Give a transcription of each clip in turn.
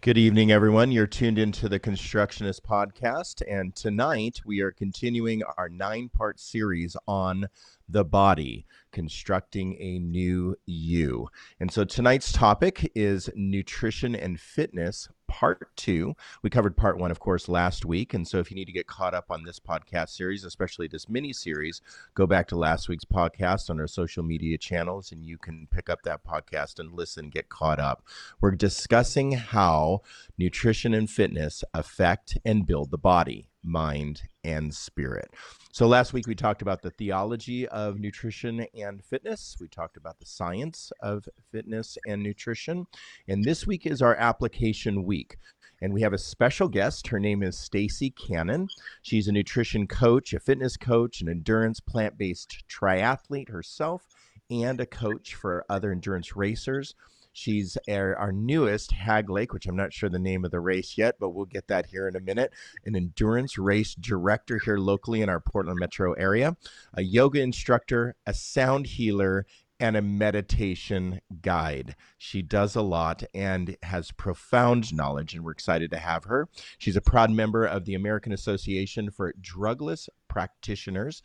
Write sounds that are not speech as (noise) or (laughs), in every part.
Good evening, everyone. You're tuned into the Constructionist Podcast, and tonight we are continuing our nine part series on the body, constructing a new you. And so tonight's topic is nutrition and fitness, part two. We covered part one, of course, last week. And so if you need to get caught up on this podcast series, especially this mini series, go back to last week's podcast on our social media channels and you can pick up that podcast and listen, get caught up. We're discussing how nutrition and fitness affect and build the body, mind, and spirit. So last week we talked about the theology of nutrition and fitness. We talked about the science of fitness and nutrition. And this week is our application week. And we have a special guest. Her name is Stacy Cannon. She's a nutrition coach, a fitness coach, an endurance plant-based triathlete herself, and a coach for other endurance racers. She's our, our, newest Hagg Lake, which I'm not sure the name of the race yet, but we'll get that here in a minute. An endurance race director here locally in our Portland metro area, a yoga instructor, a sound healer, and a meditation guide. She does a lot and has profound knowledge, and we're excited to have her. She's a proud member of the American Association for Drugless Practitioners.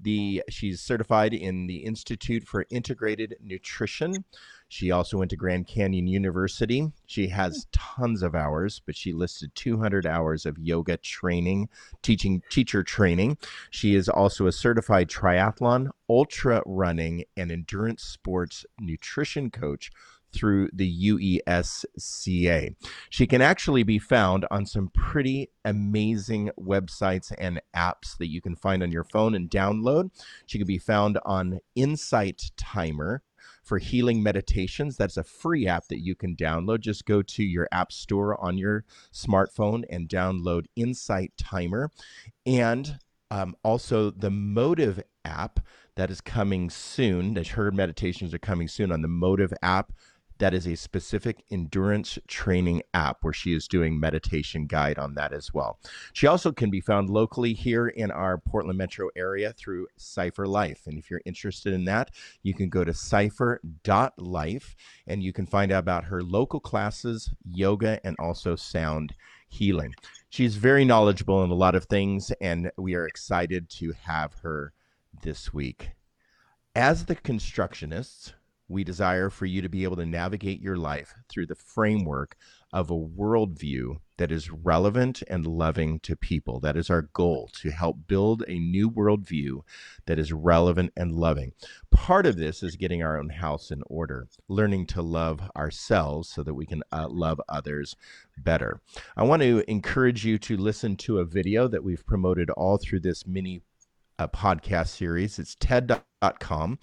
The she's certified in the Institute for Integrative Nutrition. She also went to Grand Canyon University. She has hmm. tons of hours, but she listed 200 hours of yoga training, teaching teacher training. She is also a certified triathlon, ultra running, and endurance sports nutrition coach through the UESCA. She can actually be found on some pretty amazing websites and apps that you can find on your phone and download. She can be found on Insight Timer, for healing meditations. That's a free app that you can download. Just go to your app store on your smartphone and download Insight Timer. And um, also the Motive app that is coming soon. The Her meditations are coming soon on the Motive app that is a specific endurance training app where she is doing meditation guide on that as well. She also can be found locally here in our Portland metro area through Cipher Life. And if you're interested in that, you can go to cipher.life and you can find out about her local classes, yoga, and also sound healing. She's very knowledgeable in a lot of things, and we are excited to have her this week. As the constructionists, we desire for you to be able to navigate your life through the framework of a worldview that is relevant and loving to people. That is our goal to help build a new worldview that is relevant and loving. Part of this is getting our own house in order, learning to love ourselves so that we can uh, love others better. I want to encourage you to listen to a video that we've promoted all through this mini uh, podcast series. It's TED.com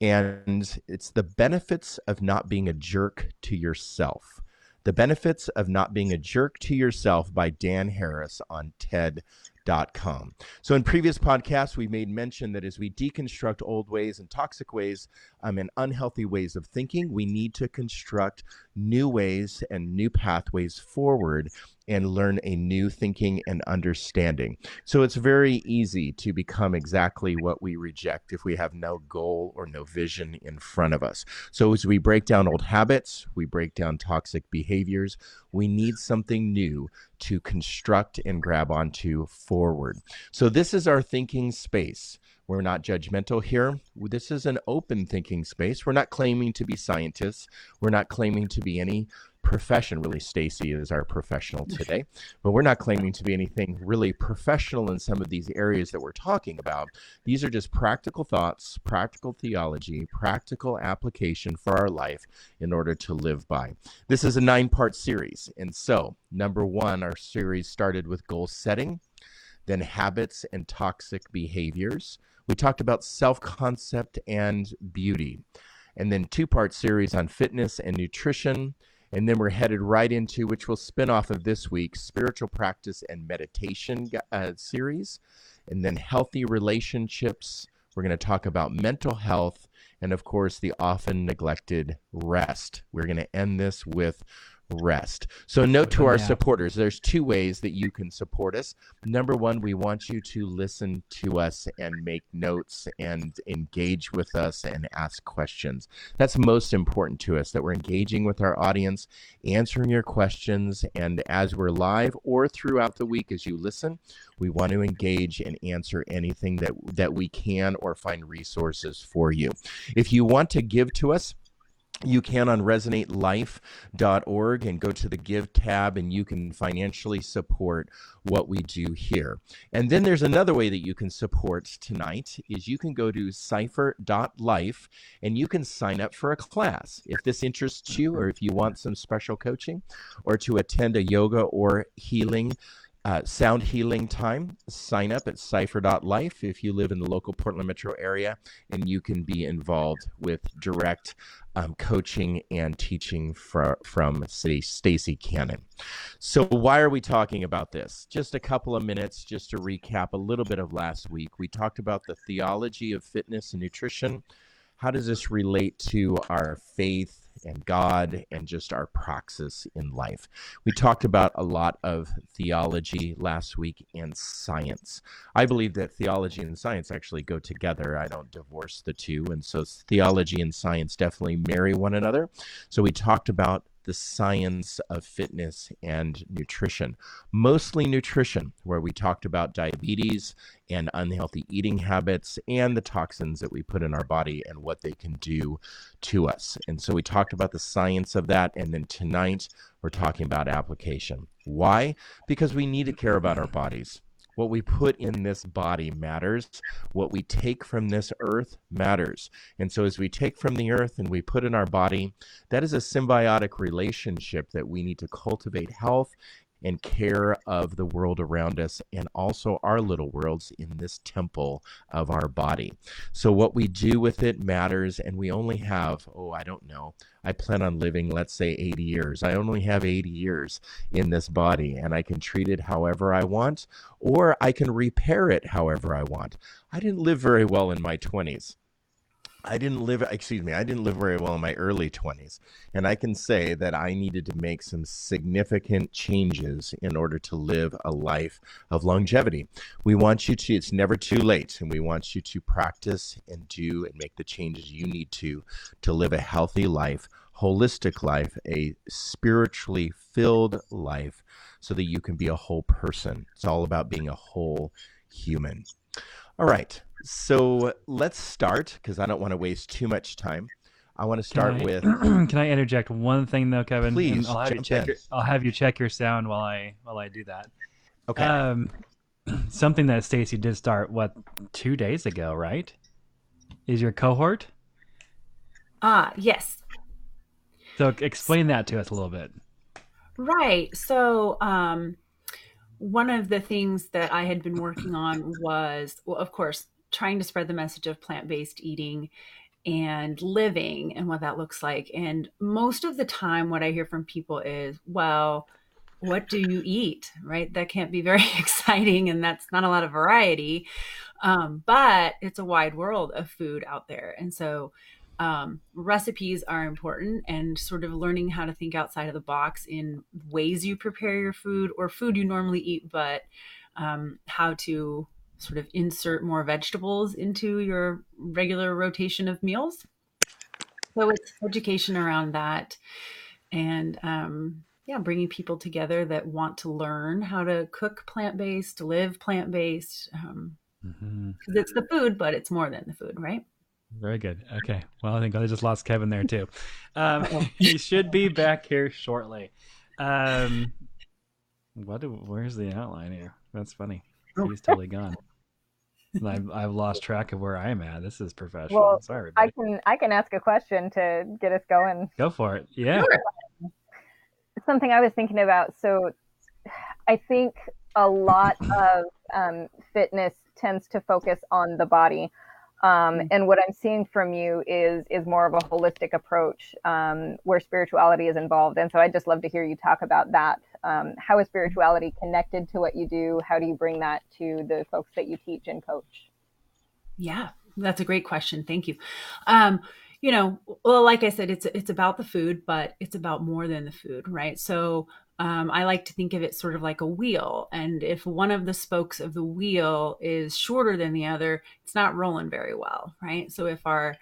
and it's the benefits of not being a jerk to yourself. The benefits of not being a jerk to yourself by Dan Harris on TED.com. So, in previous podcasts, we made mention that as we deconstruct old ways and toxic ways um, and unhealthy ways of thinking, we need to construct new ways and new pathways forward and learn a new thinking and understanding. So it's very easy to become exactly what we reject if we have no goal or no vision in front of us. So as we break down old habits, we break down toxic behaviors, we need something new to construct and grab onto forward. So this is our thinking space. We're not judgmental here. This is an open thinking space. We're not claiming to be scientists. We're not claiming to be any profession. Really, Stacy is our professional (laughs) today, but we're not claiming to be anything really professional in some of these areas that we're talking about. These are just practical thoughts, practical theology, practical application for our life in order to live by. This is a nine part series. And so, number one, our series started with goal setting, then habits and toxic behaviors. We talked about self concept and beauty. and then two part series on fitness and nutrition. And then we're headed right into, which will spin off of this week's spiritual practice and meditation uh, series. And then healthy relationships. We're going to talk about mental health and, of course, the often neglected rest. We're going to end this with rest. So, note to our supporters there's two ways that you can support us. Number one, we want you to listen to us and make notes and engage with us and ask questions. That's most important to us that we're engaging with our audience, answering your questions. And as we're live or throughout the week as you listen, we want to engage and answer anything that, that we can or find resources for you. If you want to give to us, you can on resonatelife.org and go to the give tab and you can financially support what we do here. And then there's another way that you can support tonight is you can go to cipher.life and you can sign up for a class. If this interests you or if you want some special coaching or to attend a yoga or healing uh, sound healing time. Sign up at cipher.life if you live in the local Portland metro area, and you can be involved with direct um, coaching and teaching for, from Stacy Cannon. So, why are we talking about this? Just a couple of minutes, just to recap a little bit of last week. We talked about the theology of fitness and nutrition. How does this relate to our faith and God and just our praxis in life. We talked about a lot of theology last week and science. I believe that theology and science actually go together. I don't divorce the two. And so theology and science definitely marry one another. So we talked about the science of fitness and nutrition, mostly nutrition, where we talked about diabetes and unhealthy eating habits and the toxins that we put in our body and what they can do to us. And so we talked about the science of that. And then tonight, we're talking about application. Why? Because we need to care about our bodies. What we put in this body matters. What we take from this earth matters. And so, as we take from the earth and we put in our body, that is a symbiotic relationship that we need to cultivate health and care of the world around us and also our little worlds in this temple of our body. So, what we do with it matters, and we only have, oh, I don't know, I plan on living, let's say, 80 years. I only have 80 years in this body, and I can treat it however I want, or I can repair it however I want. I didn't live very well in my 20s. I didn't live, excuse me, I didn't live very well in my early 20s. And I can say that I needed to make some significant changes in order to live a life of longevity. We want you to, it's never too late, and we want you to practice and do and make the changes you need to to live a healthy life, holistic life, a spiritually filled life, so that you can be a whole person. It's all about being a whole human. All right. So let's start because I don't want to waste too much time. I want to start can I, with. (clears throat) can I interject one thing though, Kevin? Please, I'll have you check. Your, I'll have you check your sound while I while I do that. Okay. Um, (clears throat) something that Stacy did start what two days ago, right? Is your cohort? Ah, uh, yes. So explain that to us a little bit. Right. So, um, one of the things that I had been working on was, well, of course, trying to spread the message of plant based eating and living and what that looks like. And most of the time, what I hear from people is, well, what do you eat? Right? That can't be very (laughs) exciting, and that's not a lot of variety. Um, but it's a wide world of food out there. And so, um, recipes are important and sort of learning how to think outside of the box in ways you prepare your food or food you normally eat, but um, how to sort of insert more vegetables into your regular rotation of meals. So it's education around that, and um, yeah, bringing people together that want to learn how to cook plant based, live plant based. Um, mm-hmm. It's the food, but it's more than the food, right? Very good. Okay. Well, I think I just lost Kevin there too. (laughs) Um, he should be back here shortly. Um, what? Do, where's the outline here? That's funny. He's totally gone. (laughs) I've, I've lost track of where I am at. This is professional. Well, Sorry. I can I can ask a question to get us going. Go for it. Yeah. It's something I was thinking about. So, I think a lot (clears throat) of um, fitness tends to focus on the body. Um, and what I'm seeing from you is is more of a holistic approach um, where spirituality is involved. And so I'd just love to hear you talk about that. Um, how is spirituality connected to what you do? How do you bring that to the folks that you teach and coach? Yeah, that's a great question. Thank you. Um, you know, well, like I said, it's it's about the food, but it's about more than the food, right? So um, I like to think of it sort of like a wheel. And if one of the spokes of the wheel is shorter than the other, it's not rolling very well, right? So if our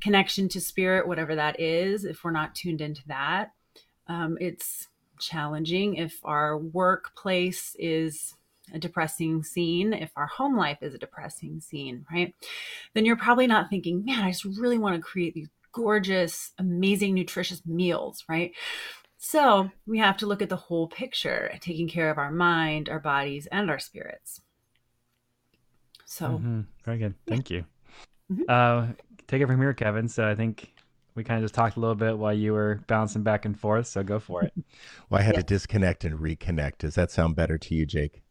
connection to spirit, whatever that is, if we're not tuned into that, um, it's challenging. If our workplace is a depressing scene, if our home life is a depressing scene, right? Then you're probably not thinking, man, I just really want to create these gorgeous, amazing, nutritious meals, right? So we have to look at the whole picture, taking care of our mind, our bodies, and our spirits. So mm-hmm. very good. Thank you. Mm-hmm. Uh, take it from here, Kevin. So I think we kind of just talked a little bit while you were bouncing back and forth. So go for it. (laughs) well, I had yeah. to disconnect and reconnect. Does that sound better to you, Jake?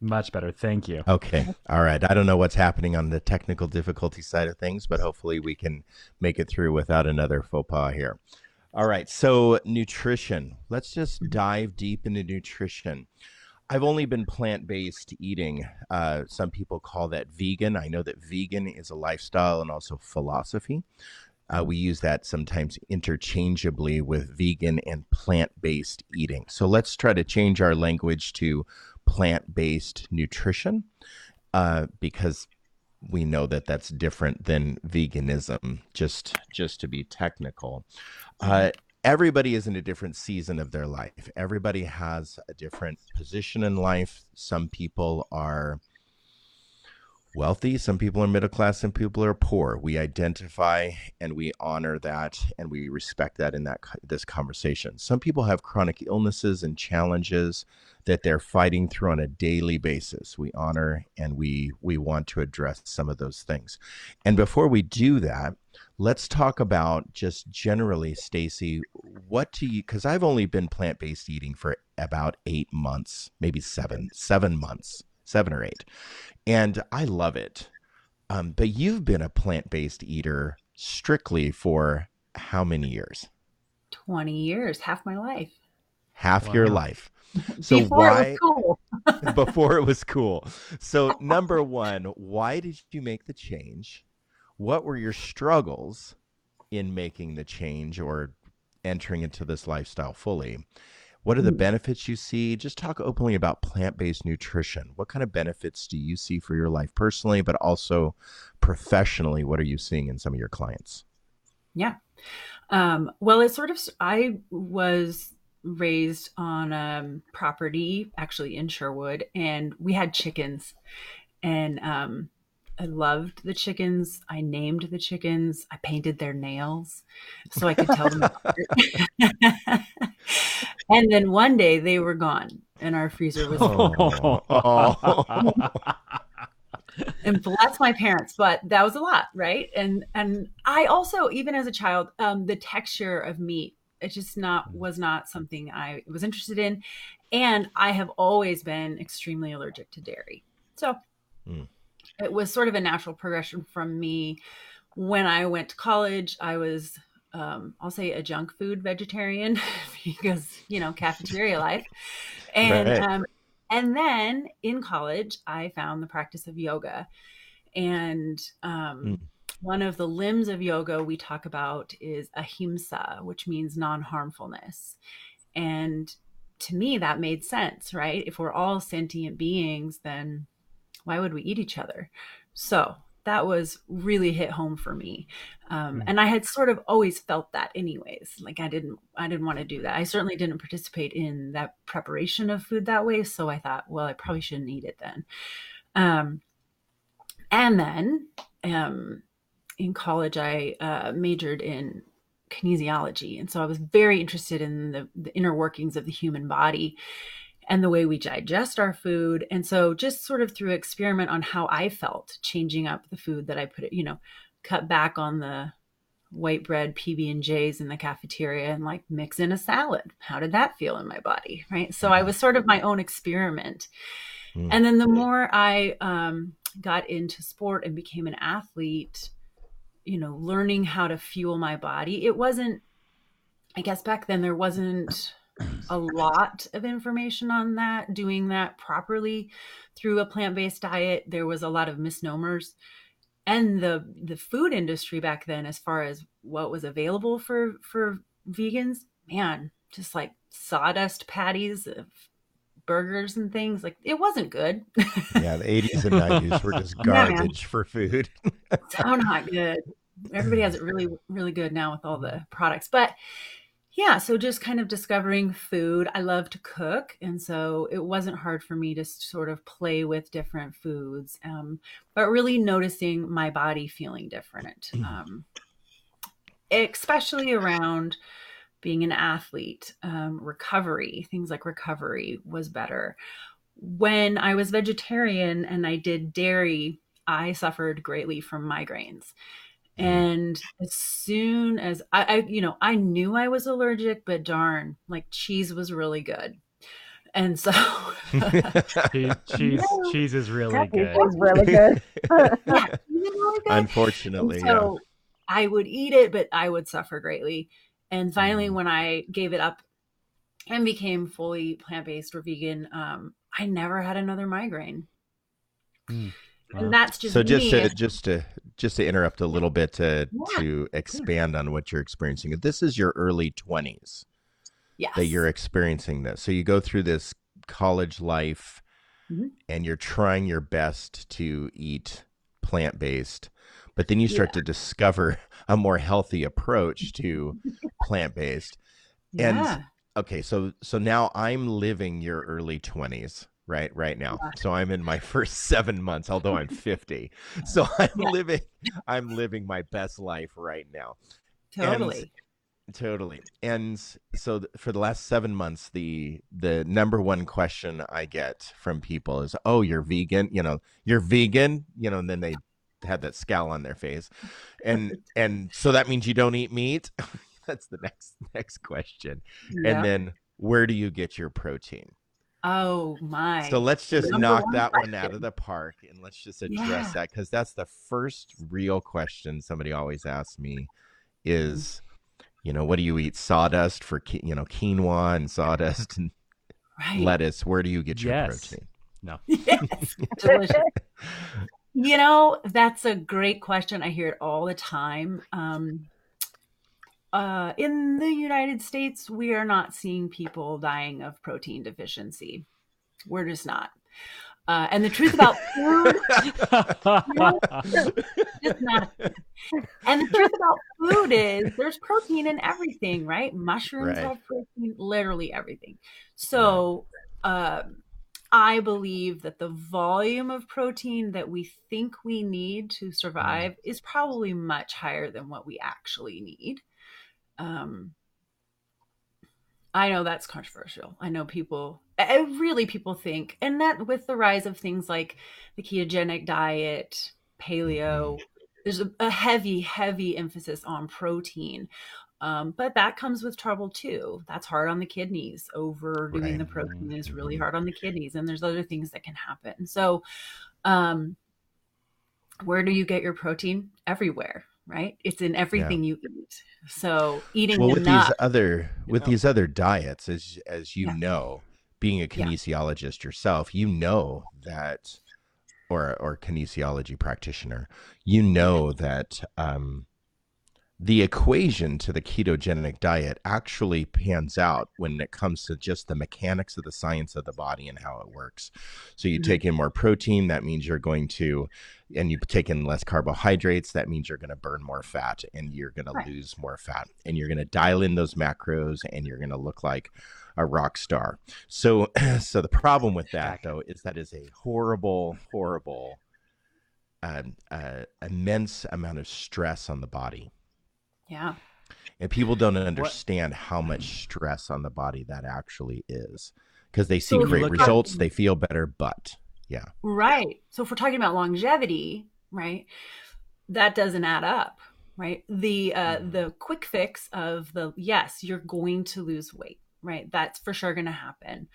Much better. Thank you. Okay. All right. I don't know what's happening on the technical difficulty side of things, but hopefully we can make it through without another faux pas here. All right. So, nutrition. Let's just dive deep into nutrition. I've only been plant based eating. Uh, some people call that vegan. I know that vegan is a lifestyle and also philosophy. Uh, we use that sometimes interchangeably with vegan and plant based eating. So let's try to change our language to plant based nutrition uh, because we know that that's different than veganism just just to be technical. Uh, everybody is in a different season of their life. Everybody has a different position in life. Some people are wealthy. Some people are middle class some people are poor. We identify and we honor that and we respect that in that this conversation. Some people have chronic illnesses and challenges that they're fighting through on a daily basis. We honor and we we want to address some of those things. And before we do that let's talk about just generally stacy what do you because i've only been plant-based eating for about eight months maybe seven seven months seven or eight and I love it. Um, but you've been a plant based eater strictly for how many years? 20 years, half my life. Half wow. your life. (laughs) So before why it cool. (laughs) before it was cool. So number 1, why did you make the change? What were your struggles in making the change or entering into this lifestyle fully? What are the benefits you see? Just talk openly about plant based nutrition. What kind of benefits do you see for your life personally, but also professionally? What are you seeing in some of your clients? Yeah. Um, well, it's sort of, I was raised on a um, property actually in Sherwood, and we had chickens. And um, I loved the chickens. I named the chickens. I painted their nails so I could tell them. (laughs) and then one day they were gone, and our freezer was full. Oh. (laughs) and bless my parents, but that was a lot, right? And and I also, even as a child, um, the texture of meat it just not was not something I was interested in, and I have always been extremely allergic to dairy. So. Mm it was sort of a natural progression from me. When I went to college, I was um, I'll say a junk food vegetarian (laughs) because you know cafeteria life, and right. um, and then in college I found the practice of yoga, and um, mm. one of the limbs of yoga we talk about is ahimsa, which means non harmfulness, and to me that made sense, right? If we're all sentient beings, then why would we eat each other? So that was really hit home for me. Um, mm. and i had sort of always felt that anyways. Like i didn't i didn't want to do that. I certainly didn't participate in that preparation of food that way so i thought well i probably shouldn't eat it then. Um, and then um, in college i uh, majored in kinesiology and so i was very interested in the, the inner workings of the human body and the way we digest our food. And so just sort of through experiment on how I felt changing up the food that I put it, you know, cut back on the white bread PB and J's in the cafeteria and like mix in a salad. How did that feel in my body? Right. So I was sort of my own experiment. Mm. And then the more I um, got into sport and became an athlete, you know, learning how to fuel my body, it wasn't, I guess back then there wasn't a lot of information on that, doing that properly through a plant based diet. There was a lot of misnomers. And the the food industry back then, as far as what was available for for vegans, man, just like sawdust patties of burgers and things. Like it wasn't good. yeah, the 80s and 90s were just (laughs) garbage yeah, for food. so not good. Everybody has it really, really good now with all the products. But yeah, so just kind of discovering food. I love to cook. And so it wasn't hard for me to sort of play with different foods, um, but really noticing my body feeling different, mm. um, especially around being an athlete, um, recovery, things like recovery was better. When I was vegetarian and I did dairy, I suffered greatly from migraines. Mm-hmm. And as soon as I, I, you know, I knew I was allergic, but darn, like cheese was really good. And so cheese, cheese, cheese is really good. Is really good. yeah, really good. Unfortunately, so yeah. I would eat it, but I would suffer greatly. And finally, mm. when I gave it up and became fully plant based or vegan, um, I never had another migraine. Mm. Wow. And that's just so. Just to just to just to interrupt a little bit to yeah. to expand on what you're experiencing. This is your early twenties. Yes. That you're experiencing this. So you go through this college life, mm-hmm. and you're trying your best to eat plant based but then you start yeah. to discover (laughs) a more healthy approach to (laughs) plant based. Yeah. And okay, so so now I'm living your early 20s right right now. Yeah. So I'm in my (laughs) first 7 months although I'm 50. (laughs) So I'm yeah. living I'm living my best life right now. Totally. And, totally. And so th- for the last 7 months the the number one question I get from people is, "Oh, you're vegan?" You know, "You're vegan?" You know, and then they had that scowl on their face, and (laughs) and so that means you don't eat meat. That's the next next question, yeah. and then where do you get your protein? Oh my! So let's just knock that question. one out of the park, and let's just address yeah. that because that's the first real question somebody always asks me is, you know, what do you eat? Sawdust for you know quinoa and sawdust and right. lettuce. Where do you get your yes. protein? No. (laughs) (laughs) Yes. Delicious. You know, that's a great question. I hear it all the time. Um, uh, in the United States, we are not seeing people dying of protein deficiency. We're just not. Uh, and the truth about (laughs) food, just not. And the truth about food is there's protein in everything, right? Mushrooms right. have protein, literally everything. So, um, I believe that the volume of protein that we think we need to survive mm. is probably much higher than what we actually need. Um, I know that's controversial. I know people, I really people think, and that with the rise of things like the ketogenic diet, paleo, mm-hmm. there's a, a heavy, heavy emphasis on protein. Um, but that comes with trouble too. That's hard on the kidneys. Overdoing right. the protein is really hard on the kidneys, and there's other things that can happen. So, um, where do you get your protein? Everywhere, right? It's in everything yeah. you eat. So eating well with enough, these other with know. these other diets, as as you yeah. know, being a kinesiologist yeah. yourself, you know that, or or kinesiology practitioner, you know that. Um, the equation to the ketogenic diet actually pans out when it comes to just the mechanics of the science of the body and how it works. So you mm-hmm. take in more protein, that means you're going to, and you take in less carbohydrates, that means you're going to burn more fat and you're going right. to lose more fat and you're going to dial in those macros and you're going to look like a rock star. So, (clears throat) so the problem with that though is that is a horrible, horrible, um, uh, immense amount of stress on the body yeah. And people don't understand what? how much stress on the body that actually is because they see so great results, at, they feel better, but yeah. Right. So if we're talking about longevity, right, that doesn't add up, right? The uh mm. the quick fix of the yes, you're going to lose weight, right? That's for sure going to happen.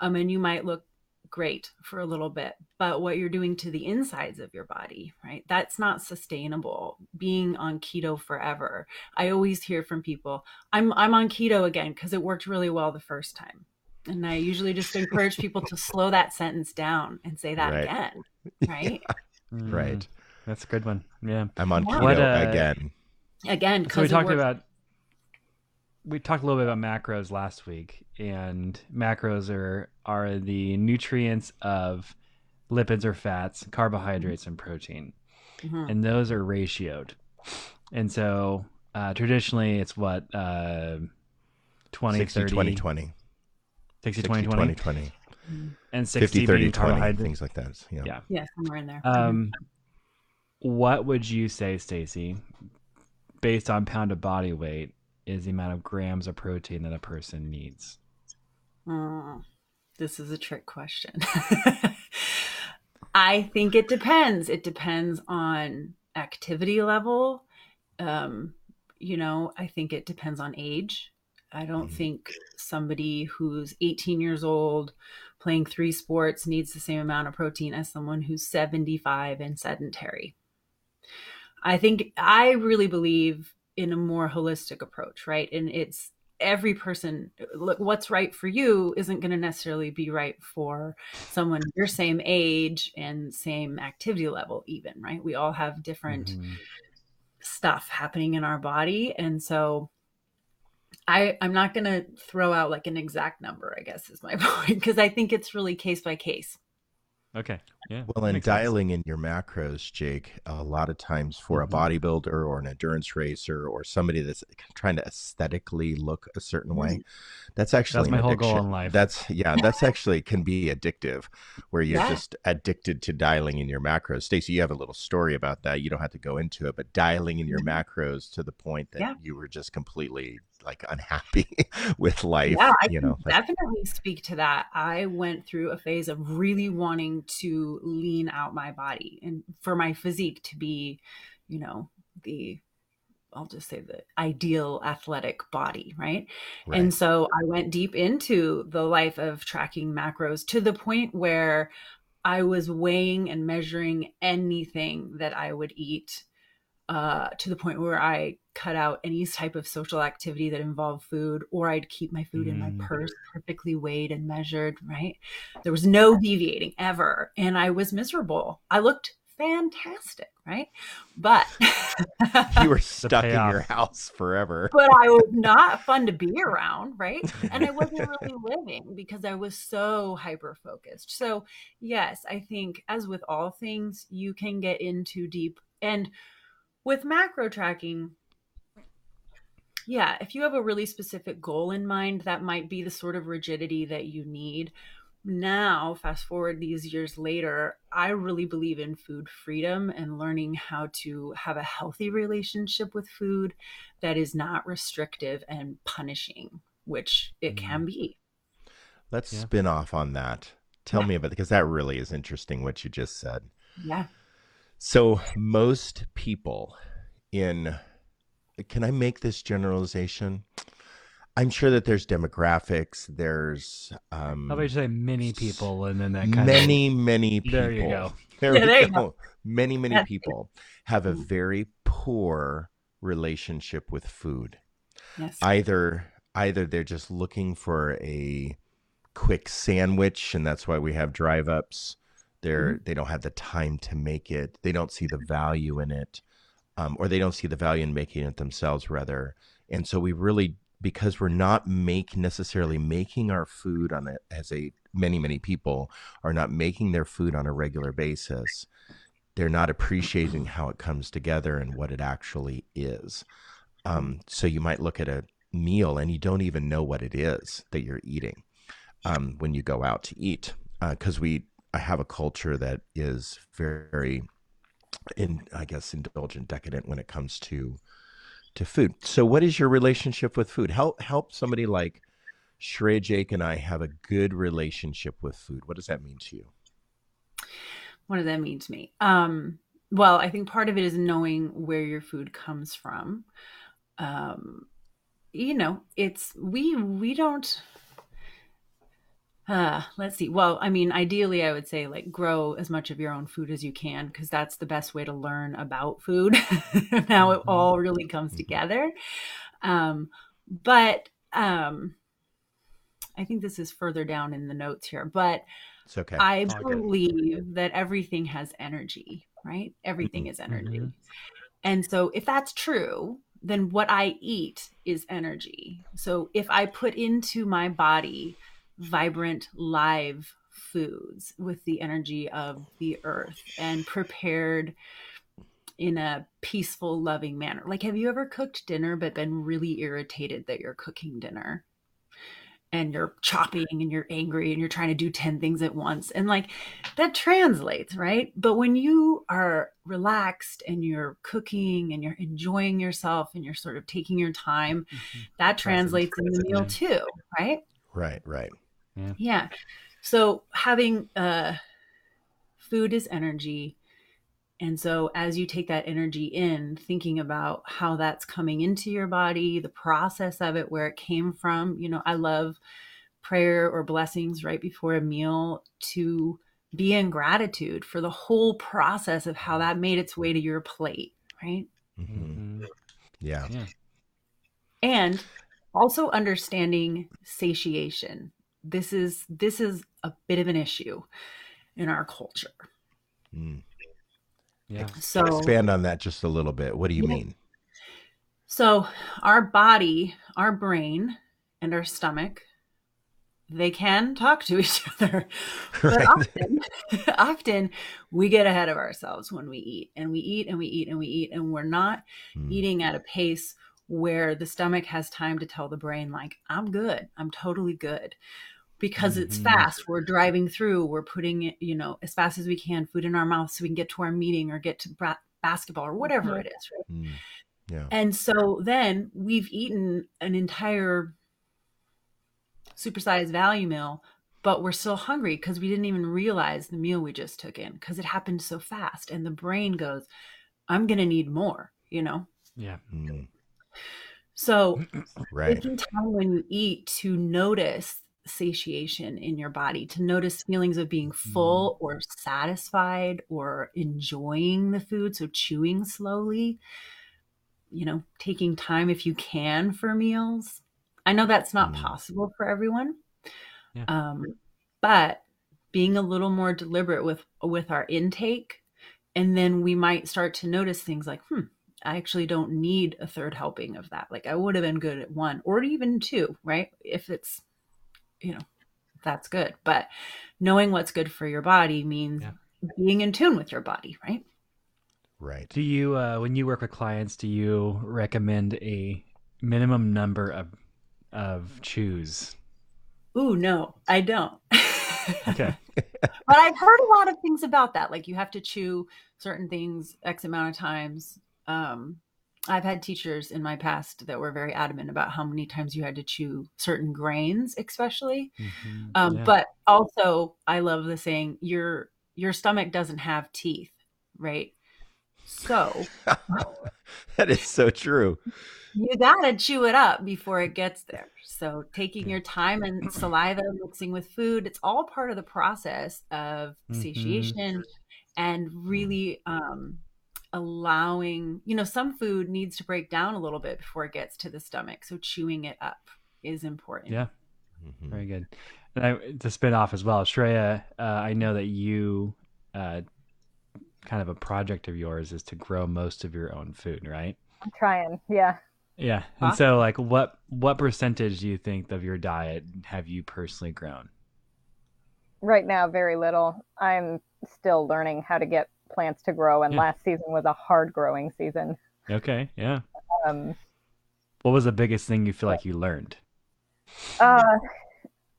Um and you might look great for a little bit but what you're doing to the insides of your body right that's not sustainable being on keto forever i always hear from people i'm i'm on keto again because it worked really well the first time and i usually just encourage people to slow that sentence down and say that Right. again (laughs) right Mm, Right. That's a good one. Yeah. I'm on Yeah. keto What, uh, again. again So we because talked about we talked a little bit about macros last week, and macros are are the nutrients of lipids or fats, carbohydrates, and protein, Mhm. and those are ratioed. And so uh, traditionally, it's what uh, 20, 60, 30, 20, 20. 60, 60, 20, 20, 20, 20. and 60 50, 30, being 20. carbohydrates. Things like that. Yeah. Yeah. yeah somewhere in there Um, what would you say, Stacy, based on pound of body weight, is the amount of grams of protein that a person needs? Mm, this is a trick question. (laughs) I think it depends. It depends on activity level. Um, you know, I think it depends on age. I don't Mhm. think somebody who's 18 years old playing three sports needs the same amount of protein as someone who's 75 and sedentary. I think I really believe in a more holistic approach, right? And it's every person look what's right for you isn't going to necessarily be right for someone your same age and same activity level even right we all have different Mhm. stuff happening in our body and so i i'm not going to throw out like an exact number i guess is my (laughs) point because i think it's really case by case Okay. Yeah. Well, and makes sense. dialing in your macros, Jake, a lot of times for Mhm. a bodybuilder or an endurance racer or somebody that's trying to aesthetically look a certain way, that's actually Mm-hmm. That's my whole goal in life. That's yeah, (laughs) that's actually can be addictive, where you're Yeah. just addicted to dialing in your macros. Stacy, you have a little story about that. You don't have to go into it, but dialing in your macros to the point that Mm-hmm. Yeah. you were just completely like unhappy (laughs) with life. Yeah, I you know, like, definitely speak to that. I went through a phase of really wanting to lean out my body and for my physique to be, you know, the I'll just say the ideal athletic body, right? right. And so I went deep into the life of tracking macros to the point where I was weighing and measuring anything that I would eat uh, to the point where I cut out any type of social activity that involved food, or I'd keep my food in my Mm. purse, perfectly weighed and measured, right? There was no deviating ever. And I was miserable. I looked fantastic, right? But you were (laughs) stuck in your house forever. but I was not fun to be around, right? And I wasn't (laughs) really living because I was so hyper focused. So, yes, I think as with all things, you can get into deep and with macro tracking. Yeah, if you have a really specific goal in mind, that might be the sort of rigidity that you need. Now, fast forward these years later, I really believe in food freedom and learning how to have a healthy relationship with food that is not restrictive and punishing, which it mm-hmm. can be. Let's Yeah. spin off on that. Tell Yeah. me about because that really is interesting what you just said. Yeah. So most people in can I make this generalization? I'm sure that there's demographics, there's um How about you say many people and then that kind of many, many people. There you go. (laughs) There Yeah, we there you go. Many, many people have a very poor relationship with food. Yes. Either either they're just looking for a quick sandwich and that's why we have drive ups. They're Mm-hmm. they don't have the time to make it. They don't see the value in it. Um, or they don't see the value in making it themselves rather. And so we really because we're not make necessarily making our food on it as a many many people are not making their food on a regular basis they're not appreciating how it comes together and what it actually is um, so you might look at a meal and you don't even know what it is that you're eating um, when you go out to eat because we I have a culture that is very in I guess indulgent decadent when it comes to to food. So what is your relationship with food? Help help somebody like Shreya Jake and I have a good relationship with food. What does that mean to you? what does that mean to me? Um, well, I think part of it is knowing where your food comes from. Um, you know, it's we we don't Uh, let's see. Well, I mean, ideally, I would say like grow as much of your own food as you can because that's the best way to learn about food (laughs) now it all really comes together. Um, but um, I think this is further down in the notes here, but It's okay. I good. believe that everything has energy, right? Everything is energy. And so if that's true, then what I eat is energy. So if I put into my body vibrant, live foods with the energy of the earth and prepared in a peaceful, loving manner. Like, have you ever cooked dinner but been really irritated that you're cooking dinner? And you're chopping and you're angry and you're trying to do 10 things at once. And like that translates, right? But when you are relaxed and you're cooking and you're enjoying yourself and you're sort of taking your time, mm-hmm. that translates in the meal too, right? right, right. Yeah. So having uh food is energy. And so as you take that energy in, thinking about how that's coming into your body, the process of it, where it came from, you know, I love prayer or blessings right before a meal to be in gratitude for the whole process of how that made its way to your plate, right? hmm Mhm. Yeah. Yeah. and also understanding satiation this is this is a bit of an issue in our culture Mm. Yeah. so Expand on that just a little bit. What do you Yeah. mean? so our body our brain and our stomach they can talk to each (laughs) other (laughs) but Right. often (laughs) often we get ahead of ourselves when we eat and we eat and we eat and we eat and we're not Mm. eating at a pace where the stomach has time to tell the brain like i'm good i'm totally good because it's Mhm. fast we're driving through we're putting it you know as fast as we can food in our mouth so we can get to our meeting or get to bra- basketball or whatever it is right? Mm. Yeah. and so then we've eaten an entire supersized value meal but we're still hungry because we didn't even realize the meal we just took in because it happened so fast and the brain goes i'm gonna need more you know Yeah. Mm. So (clears throat) Right. taking time when you eat to notice satiation in your body, to notice feelings of being full or satisfied or enjoying the food. So, chewing slowly, you know, taking time if you can for meals. I know that's not Mm. possible for everyone. Yeah. Um, but being a little more deliberate with with our intake and then we might start to notice things like hmm I actually don't need a third helping of that. Like I would have been good at one or even two, right? If it's, you know, that's good. But knowing what's good for your body means Yeah. being in tune with your body, right? Right. Do you, uh, when you work with clients, do you recommend a minimum number of of chews? Ooh, no, I don't. Okay. (laughs) (laughs) but I've heard a lot of things about that. Like you have to chew certain things X amount of times. Um, I've had teachers in my past that were very adamant about how many times you had to chew certain grains, especially. Mhm. Um, Yeah. But also, I love the saying your your stomach doesn't have teeth, right? So (laughs) that is so true. you gotta chew it up before it gets there. So taking your time and (clears throat) saliva mixing with food, it's all part of the process of Mhm. satiation and really um, allowing. You know, some food needs to break down a little bit before it gets to the stomach. So chewing it up is important. Yeah. Mhm. Very good. And I, to spin off as well, Shreya, uh, I know that you, uh, kind of a project of yours is to grow most of your own food, right? I'm trying. Yeah. Yeah. And Huh? so, like, what what percentage do you think of your diet have you personally grown? Right now, very little. I'm still learning how to get plants to grow, and Yeah. last season was a hard growing season. Okay. Yeah. Um, What was the biggest thing you feel like you learned? uh,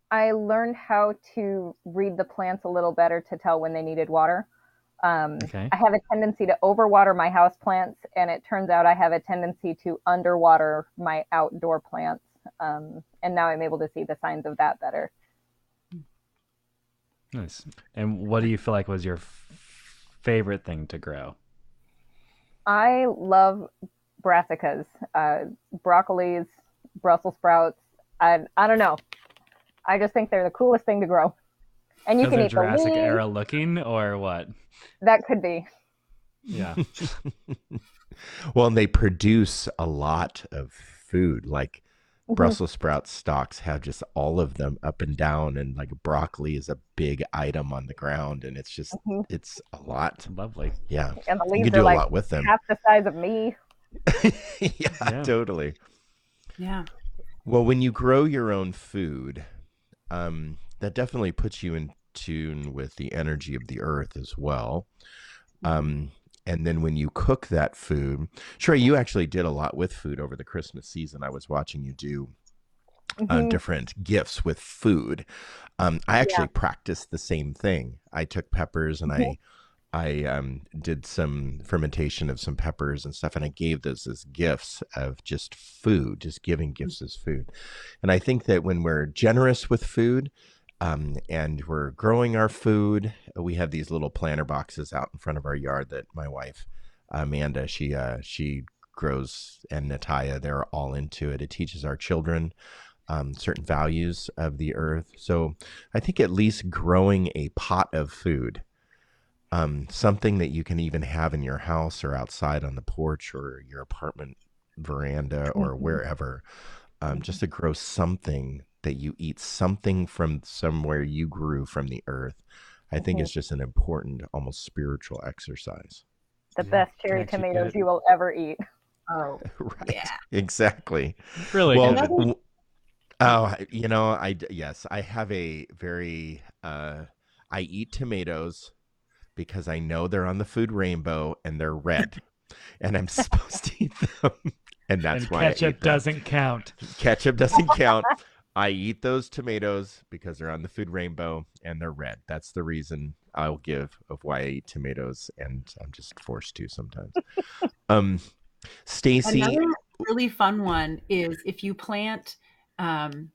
I learned how to read the plants a little better to tell when they needed water. Um, Okay. I have a tendency to overwater my house plants, and it turns out I have a tendency to underwater my outdoor plants. Um, and now I'm able to see the signs of that better. Nice. And what do you feel like was your favorite thing to grow? I love brassicas, uh, broccolis, Brussels sprouts. I, I don't know. I just think they're the coolest thing to grow. And you can eat Jurassic the leaves. era looking or what? That could be. Yeah. (laughs) well, and they produce a lot of food. Like. Brussels sprout stalks have just all of them up and down, and like broccoli is a big item on the ground, and it's just Mhm. it's a lot. Lovely. Yeah, And the you leaves can do are a like lot with them. half the size of me. (laughs) yeah, Yeah. totally. Yeah. Well, when you grow your own food, um, that definitely puts you in tune with the energy of the earth as well. Um, and then when you cook that food, Trey, you actually did a lot with food over the Christmas season. I was watching you do uh, Mhm. different gifts with food. Um, I actually practiced the same thing. I took peppers and I I um, did some fermentation of some peppers and stuff, and I gave those as gifts of just food, just giving gifts as food. And I think that when we're generous with food um, and we're growing our food, we have these little planter boxes out in front of our yard that my wife Amanda she uh, she grows and Natalia they're all into it. It teaches our children um, certain values of the earth. So I think at least growing a pot of food, um, something that you can even have in your house or outside on the porch or your apartment veranda or Mhm. wherever, um, just to grow something that you eat, something from somewhere you grew from the earth. I think Mhm. it's just an important, almost spiritual exercise. The Yeah, best cherry tomatoes it. you will ever eat. Oh, (laughs) right. Yeah. Exactly. Really well, good. w- oh, you know, I yes, I have a very uh I eat tomatoes because I know they're on the food rainbow and they're red. (laughs) and I'm supposed to eat them. And that's and why ketchup eat doesn't count. ketchup doesn't count. I eat those tomatoes because they're on the food rainbow and they're red. That's the reason I'll give of why I eat tomatoes and I'm just forced to sometimes. (laughs) um Stacy Another really fun one is if you plant, um,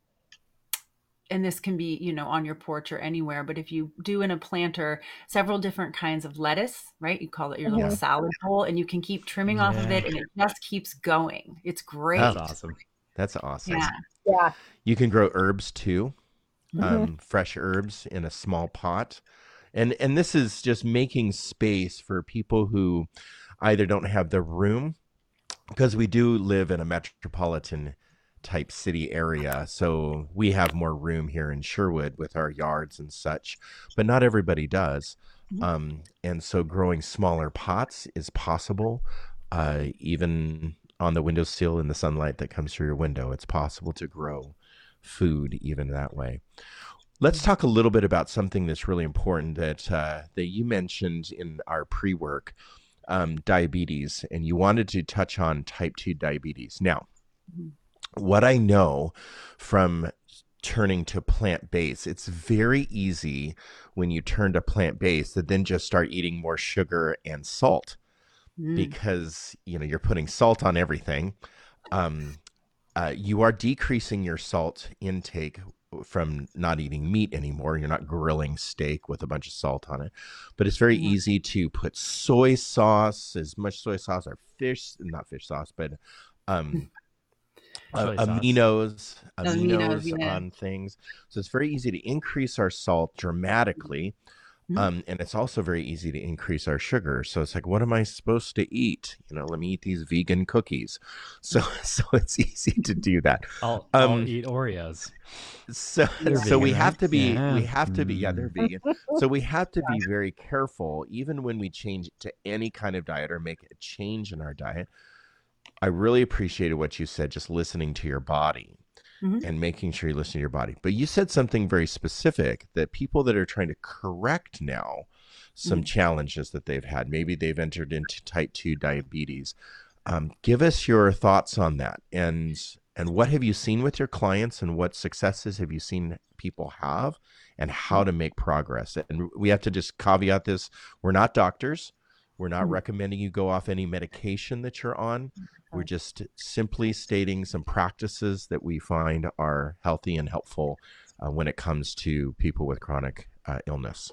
and this can be, you know, on your porch or anywhere, but if you do in a planter several different kinds of lettuce, right? You call it your little Yeah. salad bowl, and you can keep trimming off of it, and it just keeps going. It's great. That's awesome. that's awesome. Yeah. Yeah. You can grow herbs too. Mhm. um, fresh herbs in a small pot. And and this is just making space for people who either don't have the room because we do live in a metropolitan type city area. So we have more room here in Sherwood with our yards and such, but not everybody does. Mhm. Um, and so growing smaller pots is possible, uh, even on the windowsill in the sunlight that comes through your window. It's possible to grow food even that way. Let's talk a little bit about something that's really important that uh, that you mentioned in our pre-work, um, diabetes, and you wanted to touch on type two diabetes. Now, Mhm. what I know from turning to plant based, it's very easy when you turn to plant based to then just start eating more sugar and salt Mm. because you know you're putting salt on everything. Um, uh, you are decreasing your salt intake from not eating meat anymore. You're not grilling steak with a bunch of salt on it, but it's very Mhm. easy to put soy sauce, as much soy sauce or fish, not fish sauce, but um, (laughs) uh, aminos, Aminos, aminos yeah. on things. So it's very easy to increase our salt dramatically. Mhm. Um, and it's also very easy to increase our sugar. So it's like, what am I supposed to eat? You know, let me eat these vegan cookies. (laughs) So, so it's easy to do that. I'll, Um, I'll eat Oreos. So, They're so we vegan, have right? to be, Yeah. we have to be, yeah, they're Mm. vegan. So we have to be (laughs) very careful, even when we change to any kind of diet or make a change in our diet. I really appreciated what you said, just listening to your body Mhm. and making sure you listen to your body. But you said something very specific that people that are trying to correct now some challenges that they've had, maybe they've entered into type 2 diabetes. Um, give us your thoughts on that and and what have you seen with your clients and what successes have you seen people have and how to make progress and we have to just caveat this we're not doctors we're not Mhm. recommending you go off any medication that you're on we're just simply stating some practices that we find are healthy and helpful uh, when it comes to people with chronic uh, illness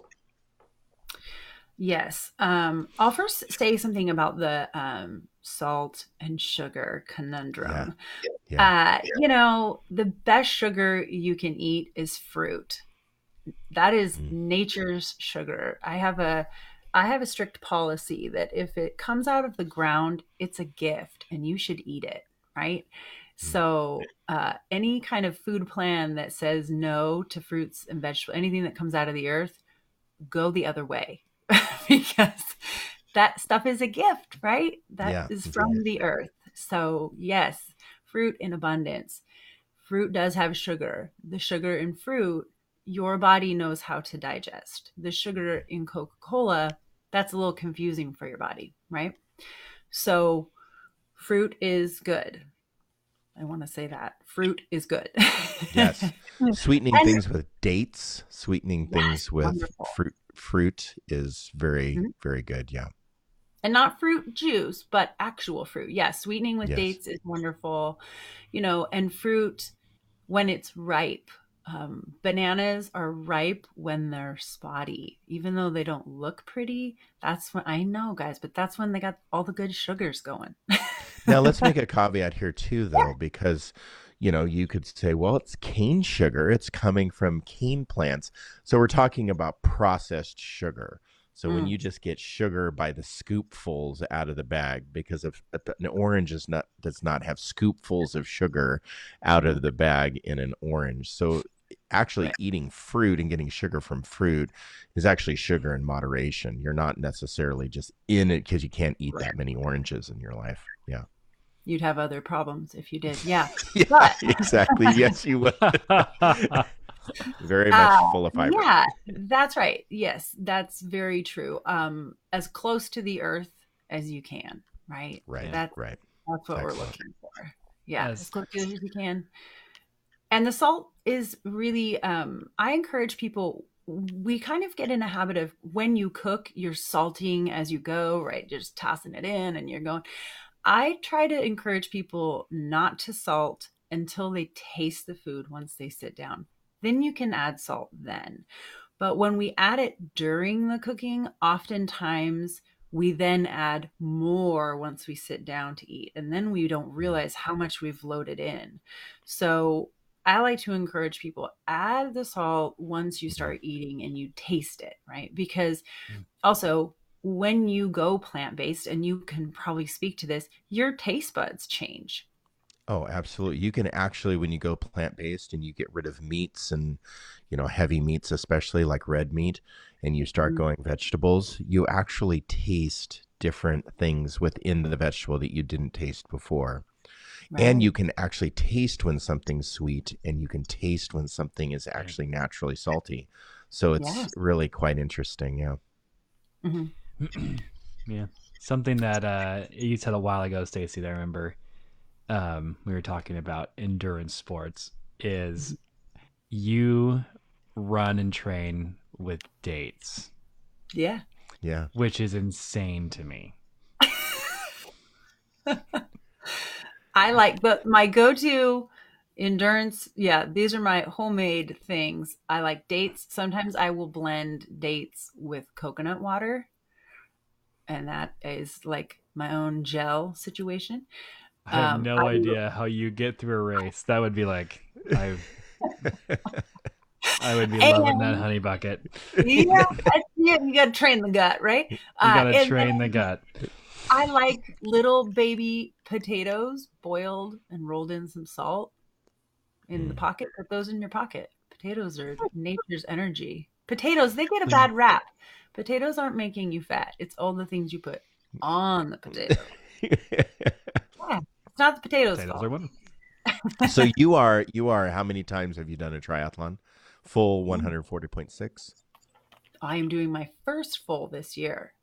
Yes. Um, I'll first say something about the um, salt and sugar conundrum. Yeah. Uh, You know, the best sugar you can eat is fruit. That is Mm. nature's sugar. I have a I have a strict policy that if it comes out of the ground, it's a gift and you should eat it, right? So, uh, any kind of food plan that says no to fruits and vegetables, anything that comes out of the earth, go the other way (laughs) because that stuff is a gift, right? That is Yeah, from the earth. So, yes, fruit in abundance. Fruit does have sugar. The sugar in fruit, your body knows how to digest. The sugar in Coca Cola, that's a little confusing for your body, right? So, fruit is good. I want to say that fruit is good. (laughs) Yes. Sweetening And- things with dates, sweetening Yes, things with wonderful. fruit fruit is very Mhm. very good. Yeah. and not fruit juice, but actual fruit. Yeah, sweetening with Yes. dates is wonderful. You know, and fruit when it's ripe. Um, bananas are ripe when they're spotty, even though they don't look pretty. That's when I know, guys, but that's when they got all the good sugars going. (laughs) Now let's make a caveat here too, though, because you know you could say, well, it's cane sugar; it's coming from cane plants. So we're talking about processed sugar. So when Mm. you just get sugar by the scoopfuls out of the bag, because of an orange is not does not have scoopfuls of sugar out of the bag in an orange. So actually eating fruit and getting sugar from fruit is actually sugar in moderation. You're not necessarily just in it because you can't eat that many oranges in your life. Yeah. You'd have other problems if you did. Yeah. (laughs) Yeah, But- (laughs) exactly. Yes, you would. (laughs) Very much Uh, full of fiber. Yeah, that's right. Yes, that's very true. Um, as close to the earth as you can, right? Right. That's Right. that's what we're looking for. Yeah, Yes. as close to as you can. And the salt is really. Um, I encourage people. We kind of get in a habit of when you cook, you're salting as you go, right? you're Just tossing it in, and you're going. I try to encourage people not to salt until they taste the food once they sit down. Then you can add salt then. But when we add it during the cooking, oftentimes we then add more once we sit down to eat. And then we don't realize how much we've loaded in. So I like to encourage people add the salt once you start eating and you taste it, right? Because Mm. also when you go plant based, and you can probably speak to this, your taste buds change. Oh, absolutely. You can actually, when you go plant based and you get rid of meats and, you know, heavy meats, especially like red meat, and you start Mm. going vegetables, you actually taste different things within the vegetable that you didn't taste before. And you can actually taste when something's sweet and you can taste when something is actually naturally salty. So it's Yes. really quite interesting. Yeah. Mhm. (clears throat) yeah. Something that uh, you said a while ago, Stacy, that I remember um, we were talking about endurance sports is you run and train with dates, Yeah. Yeah. which is insane to me. (laughs) I like but my go-to endurance, yeah, these are my homemade things. I like dates. Sometimes I will blend dates with coconut water. And that is like my own gel situation. I have Um, no I- idea how you get through a race. That would be like (laughs) I I would be loving that honey bucket. yeah, I- yeah, you got to train the gut, right? You Uh, gotta and train then the gut. I like little baby potatoes boiled and rolled in some salt in the Mm. pocket. Put those in your pocket. Potatoes are nature's energy. Potatoes, they get a bad rap. Potatoes aren't making you fat. It's all the things you put on the potato. (laughs) It's not the potatoes' Potatoes fault. are one. so (laughs) you are you are how many times have you done a triathlon? Mm. Full 140.6. I am doing my first full this year.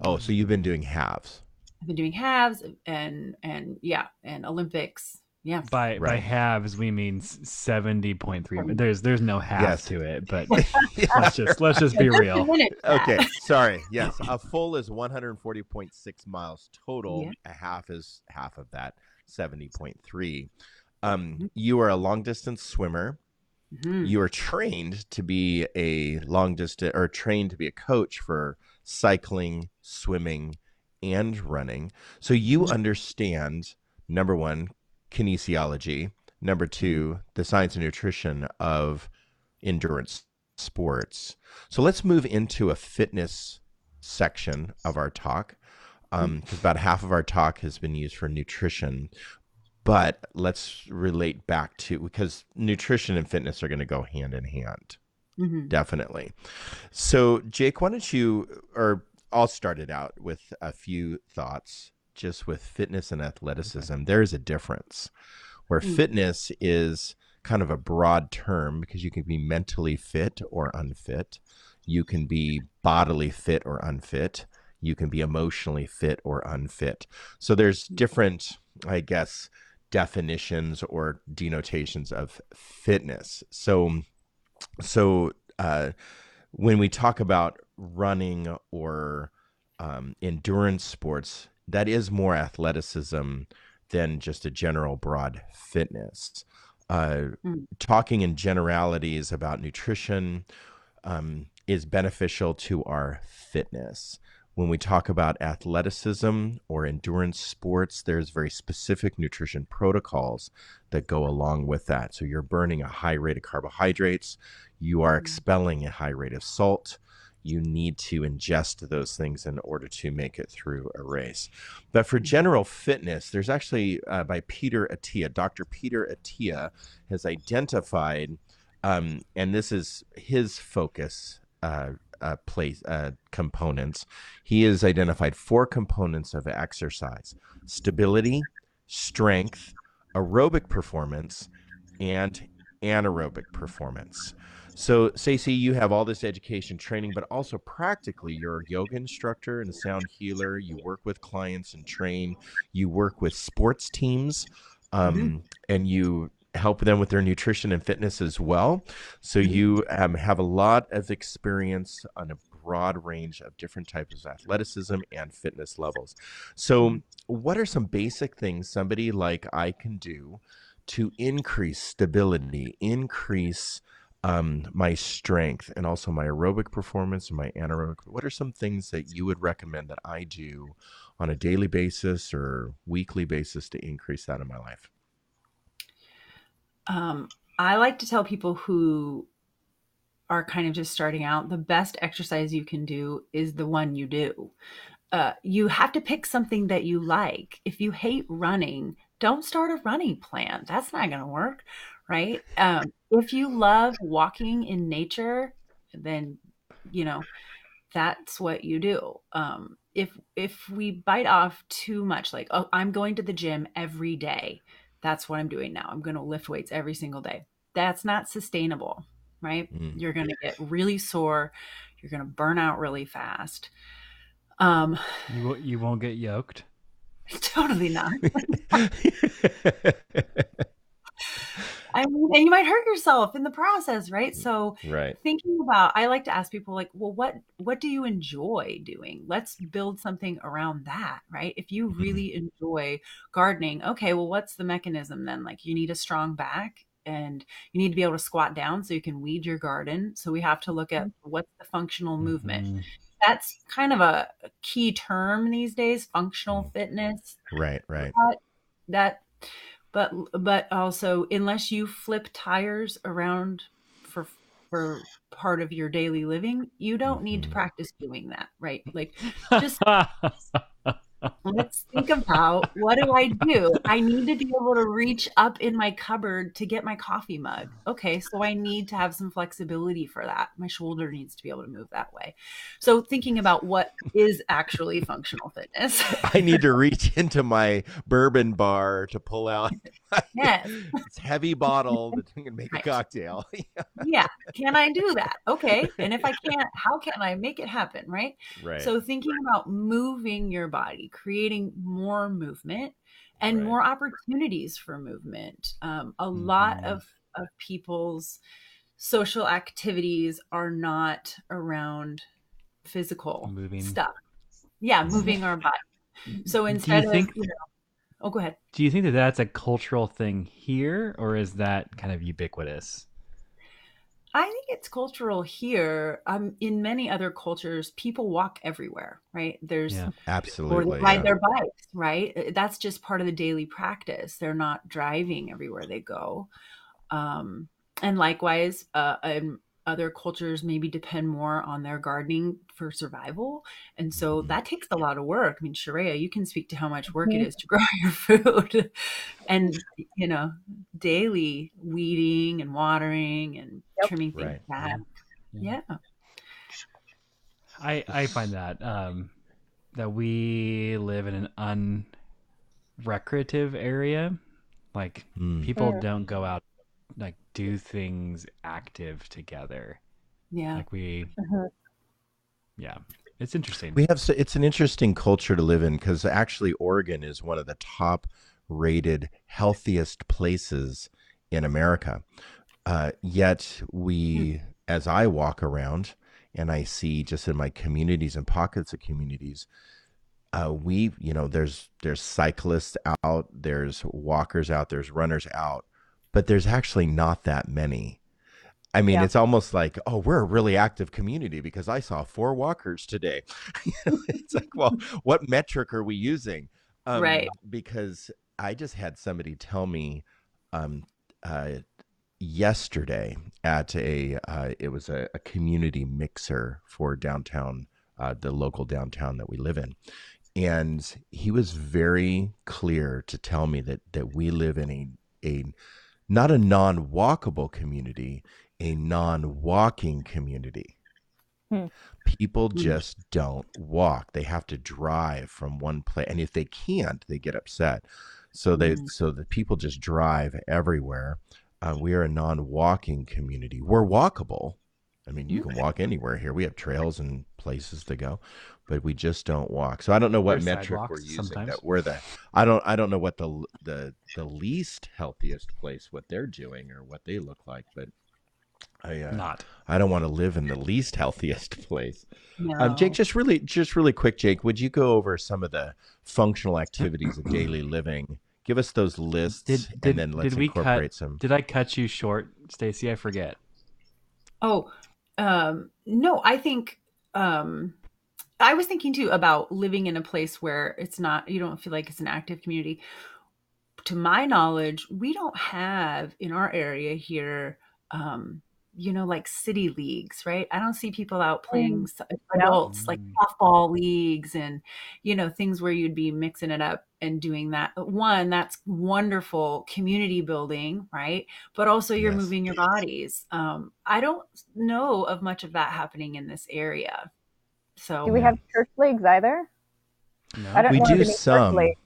Oh, so you've been doing halves. I've been doing halves and and yeah, and Olympics. Yeah. By by halves we mean seventy point three. There's there's no half Yes. to it, but (laughs) (laughs) let's just let's just be That's real. Okay, sorry. (laughs) Yes, a full is 140.6 miles total. Yeah. A half is half of that, 70.3. Um, Mhm. you are a long distance swimmer. mm-hmm. you are trained to be a long distance or trained to be a coach for cycling, swimming, and running. So you mm-hmm. understand number one, kinesiology, number two, the science and nutrition of endurance sports. So let's move into a fitness section of our talk because um, about half of our talk has been used for nutrition. But let's relate back to because nutrition and fitness are going to go hand in hand. Mm-hmm. Definitely. So, Jake, why don't you, or I'll start it out with a few thoughts just with fitness and athleticism. Okay. There is a difference where mm-hmm. fitness is kind of a broad term because you can be mentally fit or unfit. You can be bodily fit or unfit. You can be emotionally fit or unfit. So there's mm-hmm. different, I guess, definitions or denotations of fitness. So, so uh, when we talk about running or um, endurance sports, that is more athleticism than just a general broad fitness. Uh, mm. Talking in generalities about nutrition um, is beneficial to our fitness. When we talk about athleticism or endurance sports, there's very specific nutrition protocols that go along with that. So you're burning a high rate of carbohydrates, you are mm. expelling a high rate of salt, you need to ingest those things in order to make it through a race. But for general fitness, there's actually uh, by Peter Attia, Dr. Peter Attia has identified, um, and this is his focus. Uh, uh, place uh, components. He has identified four components of exercise: stability, strength, aerobic performance, and anaerobic performance. So, Stacey, you have all this education training, but also practically, you're a yoga instructor and a sound healer. You work with clients and train. You work with sports teams, um, mm-hmm. and you help them with their nutrition and fitness as well. So, mm-hmm. you um, have a lot of experience on a broad range of different types of athleticism and fitness levels. So, mm-hmm. what are some basic things somebody like I can do to increase stability, increase um, my strength and also my aerobic performance and my anaerobic. What are some things that you would recommend that I do on a daily basis or weekly basis to increase that in my life? Um, I like to tell people who are kind of just starting out the best exercise you can do is the one you do. Uh, you have to pick something that you like. If you hate running, don't start a running plan. That's not going to work, right? Um, if you love walking in nature, then you know that's what you do. Um, if if we bite off too much, like oh, I'm going to the gym every day, that's what I'm doing now. I'm going to lift weights every single day. That's not sustainable, right? Mm. You're going to get really sore. You're going to burn out really fast. Um, you you won't get yoked. (laughs) Totally not. (laughs) (laughs) I mean, and you might hurt yourself in the process, right? So, right. thinking about, I like to ask people, like, well, what what do you enjoy doing? Let's build something around that, right? If you mm-hmm. really enjoy gardening, okay, well, what's the mechanism then? Like, you need a strong back, and you need to be able to squat down so you can weed your garden. So we have to look at mm-hmm. what's the functional movement. Mm-hmm. That's kind of a key term these days, functional mm. fitness. Right, right. That, that but but also unless you flip tires around for for part of your daily living you don't need to mm-hmm. practice doing that right like just (laughs) Let's think about what do I do? I need to be able to reach up in my cupboard to get my coffee mug. Okay, so I need to have some flexibility for that. My shoulder needs to be able to move that way. So thinking about what is actually functional fitness. (laughs) I need to reach into my bourbon bar to pull out (laughs) yes. (laughs) it's heavy bottle that can make right. a cocktail. (laughs) yeah. Can I do that? Okay. And if I can't, how can I make it happen? Right. Right. So thinking about moving your body, creating more movement and right. more opportunities for movement. Um, a mm-hmm. lot of, of people's social activities are not around physical moving. stuff. Yeah. Moving our body. So instead of, you know, Oh, go ahead. Do you think that that's a cultural thing here, or is that kind of ubiquitous? I think it's cultural here. Um, in many other cultures, people walk everywhere, right? There's Yeah. Absolutely. they ride yeah. their bikes, right? Uh, That's just part of the daily practice. They're not driving everywhere they go. Um, and likewise, uh, in other cultures maybe depend more on their gardening for survival. And so Mhm. that takes a lot of work. I mean, Sharia, you can speak to how much work it Mhm. is to (laughs) grow your food and, you know, daily weeding and watering and Yep. trimming things Right. back. Yeah. Yeah. I I find that um, that we live in an unrecreative area. Like Mm. people Mm. don't go out like do things active together. Yeah. Like we, Mhm. yeah, it's interesting. We have s- it's an interesting culture to live in because actually Oregon is one of the top rated healthiest places in America. Uh, yet we, as I walk around and I see just in my communities and pockets of communities, uh, we you know there's there's cyclists out, there's walkers out, there's runners out, but there's actually not that many. I mean, Yeah. it's almost like, oh, we're a really active community because I saw four walkers today. (laughs) It's like, well, what metric are we using? Um, Right. Because I just had somebody tell me um, uh, yesterday at a, uh, it was a, a community mixer for downtown, uh, the local downtown that we live in. And he was very clear to tell me that that we live in a a not a non-walkable community, a non-walking community. Hmm. People Hmm. just don't walk. They have to drive from one place, and if they can't, they get upset. So they Hmm. so the people just drive everywhere. Uh, we are a non-walking community. We're walkable. I mean, you can walk anywhere here. We have trails and places to go, but we just don't walk. So I don't know what There's metric we're using sometimes. that we're the. I don't. I don't know what the the the least healthiest place what they're doing or what they look like, but I uh, Not. I don't want to live in the least healthiest (laughs) place. No. Um, Jake, just really, just really quick, Jake, would you go over some of the functional activities of daily (clears throat) living? Give us those lists, Did- did- and then let's did we cut- incorporate some. Did I cut you short, Stacy? I forget. Oh, um, no, I think um, I was thinking too about living in a place where it's not, you don't feel like it's an active community. To my knowledge, we don't have in our area here, um, you know, like city leagues, right? I don't see people out playing adults like Mm. softball leagues and, you know, things where you'd be mixing it up and doing that. One, that's wonderful community building, right? but also you're Yes. moving your bodies. Um, I don't know of much of that happening in this area. So Do we have church leagues either? No. I don't we know do of any church some. leagues.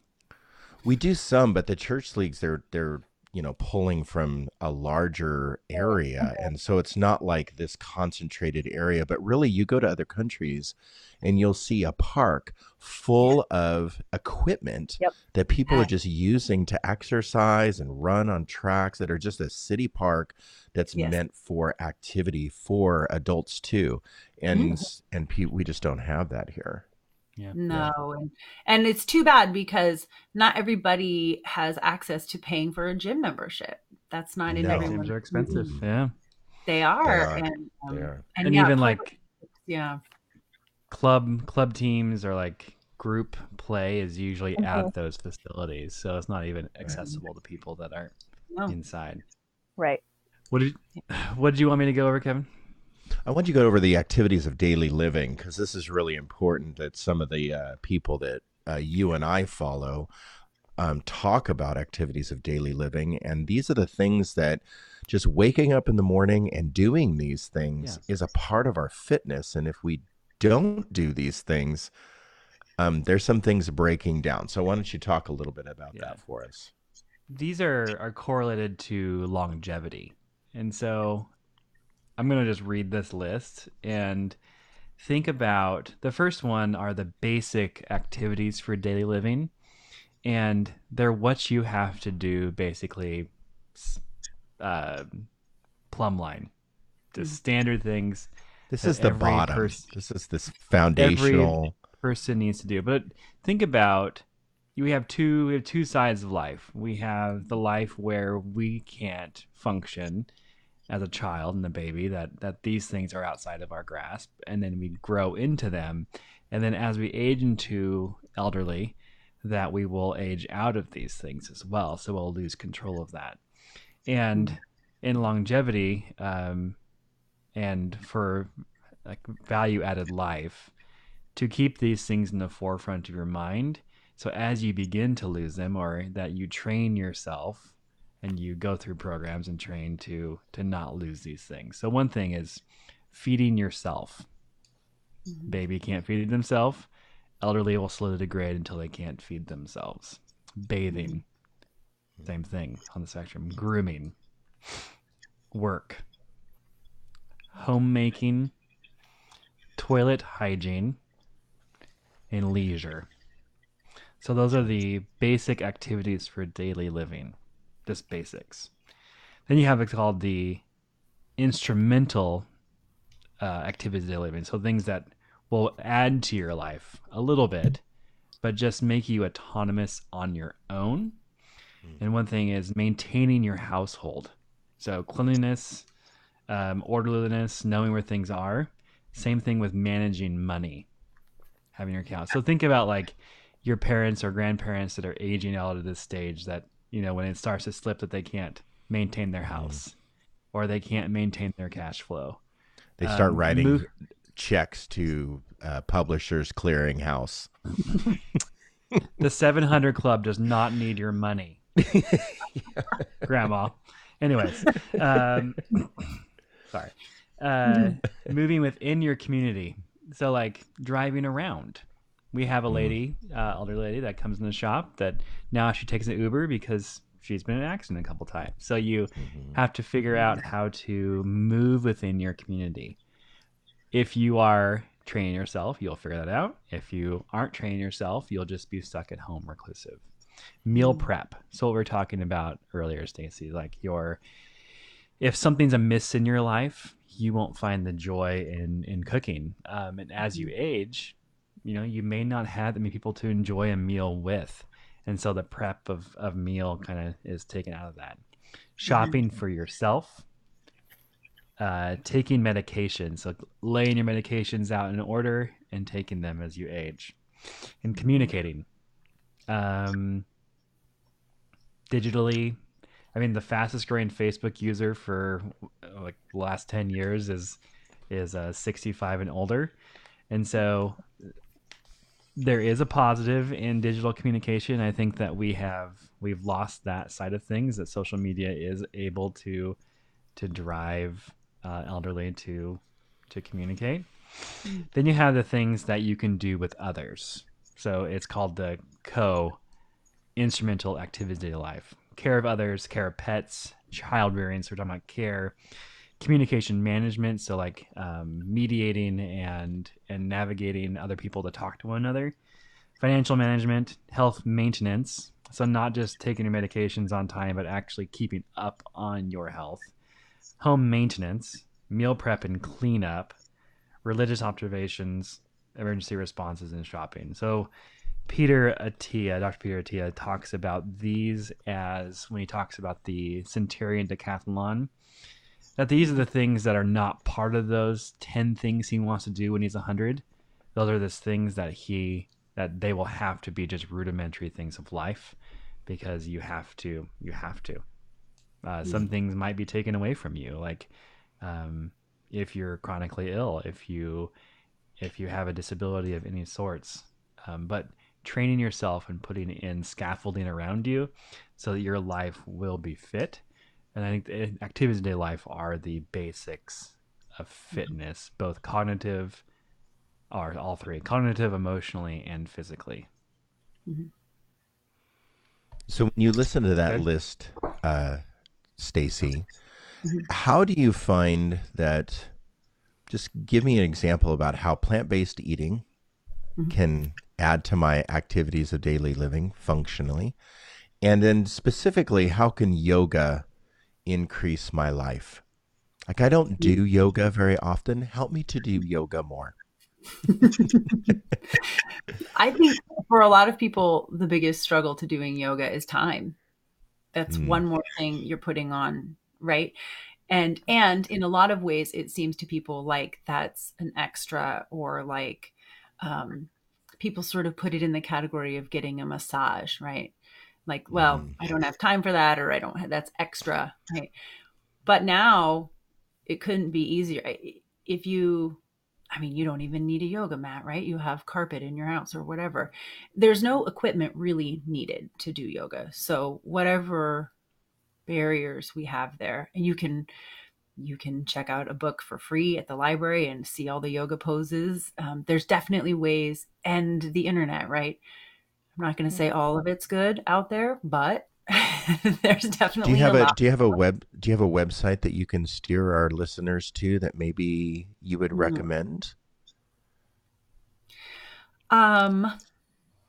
We do some, but the church leagues they're they're you know pulling from a larger area, and so it's not like this concentrated area. But really, you go to other countries, and you'll see a park full of equipment Yep. that people are just using to exercise and run on tracks that are just a city park that's Yes. meant for activity for adults too, and mm-hmm. and pe- we just don't have that here. Yeah. no, and, and it's too bad because not everybody has access to paying for a gym membership. That's not in No. everyone's Gyms are expensive. Mhm. Yeah. They are, are. and um, They are. And, yeah, even public- like yeah, club club teams or like group play is usually Mhm. at those facilities, so it's not even accessible to people that aren't no. inside. Right. What did (sighs) What did you want me to go over, Kevin? I want you to go over the activities of daily living because this is really important that some of the uh, people that uh, you and I follow um, talk about activities of daily living. And these are the things that just waking up in the morning and doing these things Yeah. is a part of our fitness. And if we don't do these things, um, there's some things breaking down. So why don't you talk a little bit about Yeah. that for us? These are are correlated to longevity, and so I'm gonna just read this list and think about the first one are the basic activities for daily living, and they're what you have to do basically. s- Uh, plumb line, the standard things This is the bottom. pers- this is this foundational. person needs to do. But think about we have two we have two sides of life. We have the life where we can't function as a child and a baby that that these things are outside of our grasp and then we grow into them. And then as we age into elderly that we will age out of these things as well. So we'll lose control of that. And in longevity um, and for like value added life to keep these things in the forefront of your mind so as you begin to lose them or that you train yourself and you go through programs and train to to not lose these things. So one thing is feeding yourself. Mm-hmm. Baby can't feed themselves. Elderly will slowly degrade until they can't feed themselves. Bathing, mm-hmm. same thing on the spectrum. Grooming, work, homemaking, toilet hygiene, and leisure. So those are the basic activities for daily living just basics. Then you have it called the instrumental uh, activities of living. So things that will add to your life a little bit, but just make you autonomous on your own. Mm. And one thing is maintaining your household. So cleanliness, um, orderliness, knowing where things are. Same thing with managing money, having your account. So think about like your parents or grandparents that are aging out at this stage that you know, when it starts to slip that they can't maintain their mm-hmm. house mm. or they can't maintain their cash flow. They start um, writing move... checks to uh, Publishers Clearinghouse. (laughs) the 700 Club does not need your money, (laughs) Grandma. Anyways, um, (coughs) sorry. Uh, moving within your community. So, like driving around we have a mm-hmm. lady, uh, elder lady, that comes in the shop that now she takes an Uber because she's been in an accident a couple times. So you mm-hmm. have to figure out how to move within your community. If you are training yourself, you'll figure that out. If you aren't training yourself, you'll just be stuck at home reclusive. Meal mm-hmm. prep. So what we are talking about earlier, Stacy, like your if something's amiss in your life, you won't find the joy in in cooking. Um, and as you age, you know you may not have that many people to enjoy a meal with. And so the prep of, of meal kind of is taken out of that. Shopping for yourself uh, taking medications. So laying your medications out in order and taking them as you age. And communicating um, digitally. I mean the fastest growing facebook user for like the last 10 years is is uh, 65 and older. And so there is a positive in digital communication. I think that we have we've lost that side of things. That social media is able to to drive uh, elderly to to communicate. Mm. Then you have the things that you can do with others. So it's called the co instrumental activity life. Care of others, care of pets, child rearing. So we're talking about care communication management so like um, mediating and and navigating other people to talk to one another. Financial management health maintenance so not just taking your medications on time but actually keeping up on your health. Home maintenance meal prep and cleanup religious observations emergency responses and shopping. So Peter Attia dr Peter Attia talks about these as when he talks about the centenarian decathlon that these are the things that are not part of those 10 things he wants to do when he's 100 those are the things that he that they will have to be just rudimentary things of life because you have to you have to. Uh, some things might be taken away from you like um, if you're chronically ill if you if you have a disability of any sorts um, but training yourself and putting in scaffolding around you so that your life will be fit and I think activities of day life are the basics of fitness, both cognitive, or all three cognitive, emotionally, and physically. Mm-hmm. So when you listen to that list, uh, Stacy, mm-hmm. how do you find that? Just give me an example about how plant based eating mm-hmm. can add to my activities of daily living functionally. And then specifically, how can yoga increase my life. Like I don't do yoga very often. Help me to do yoga more. (laughs) I think for a lot of people, the biggest struggle to doing yoga is time. That's mm. one more thing you're putting on, right? and and in a lot of ways it seems to people like that's an extra or like um, people sort of put it in the category of getting a massage right like well mm. i don't have time for that or i don't have that's extra right but now it couldn't be easier if you I mean, you don't even need a yoga mat, right? You have carpet in your house or whatever. There's no equipment really needed to do yoga. So whatever barriers we have there, and you can you can check out a book for free at the library and see all the yoga poses. Um, there's definitely ways, and the internet, right? I'm not going to say all of it's good out there, but (laughs) there's definitely. Do you have a, a do you have a web do you have a website that you can steer our listeners to that maybe you would mm-hmm. recommend? Um,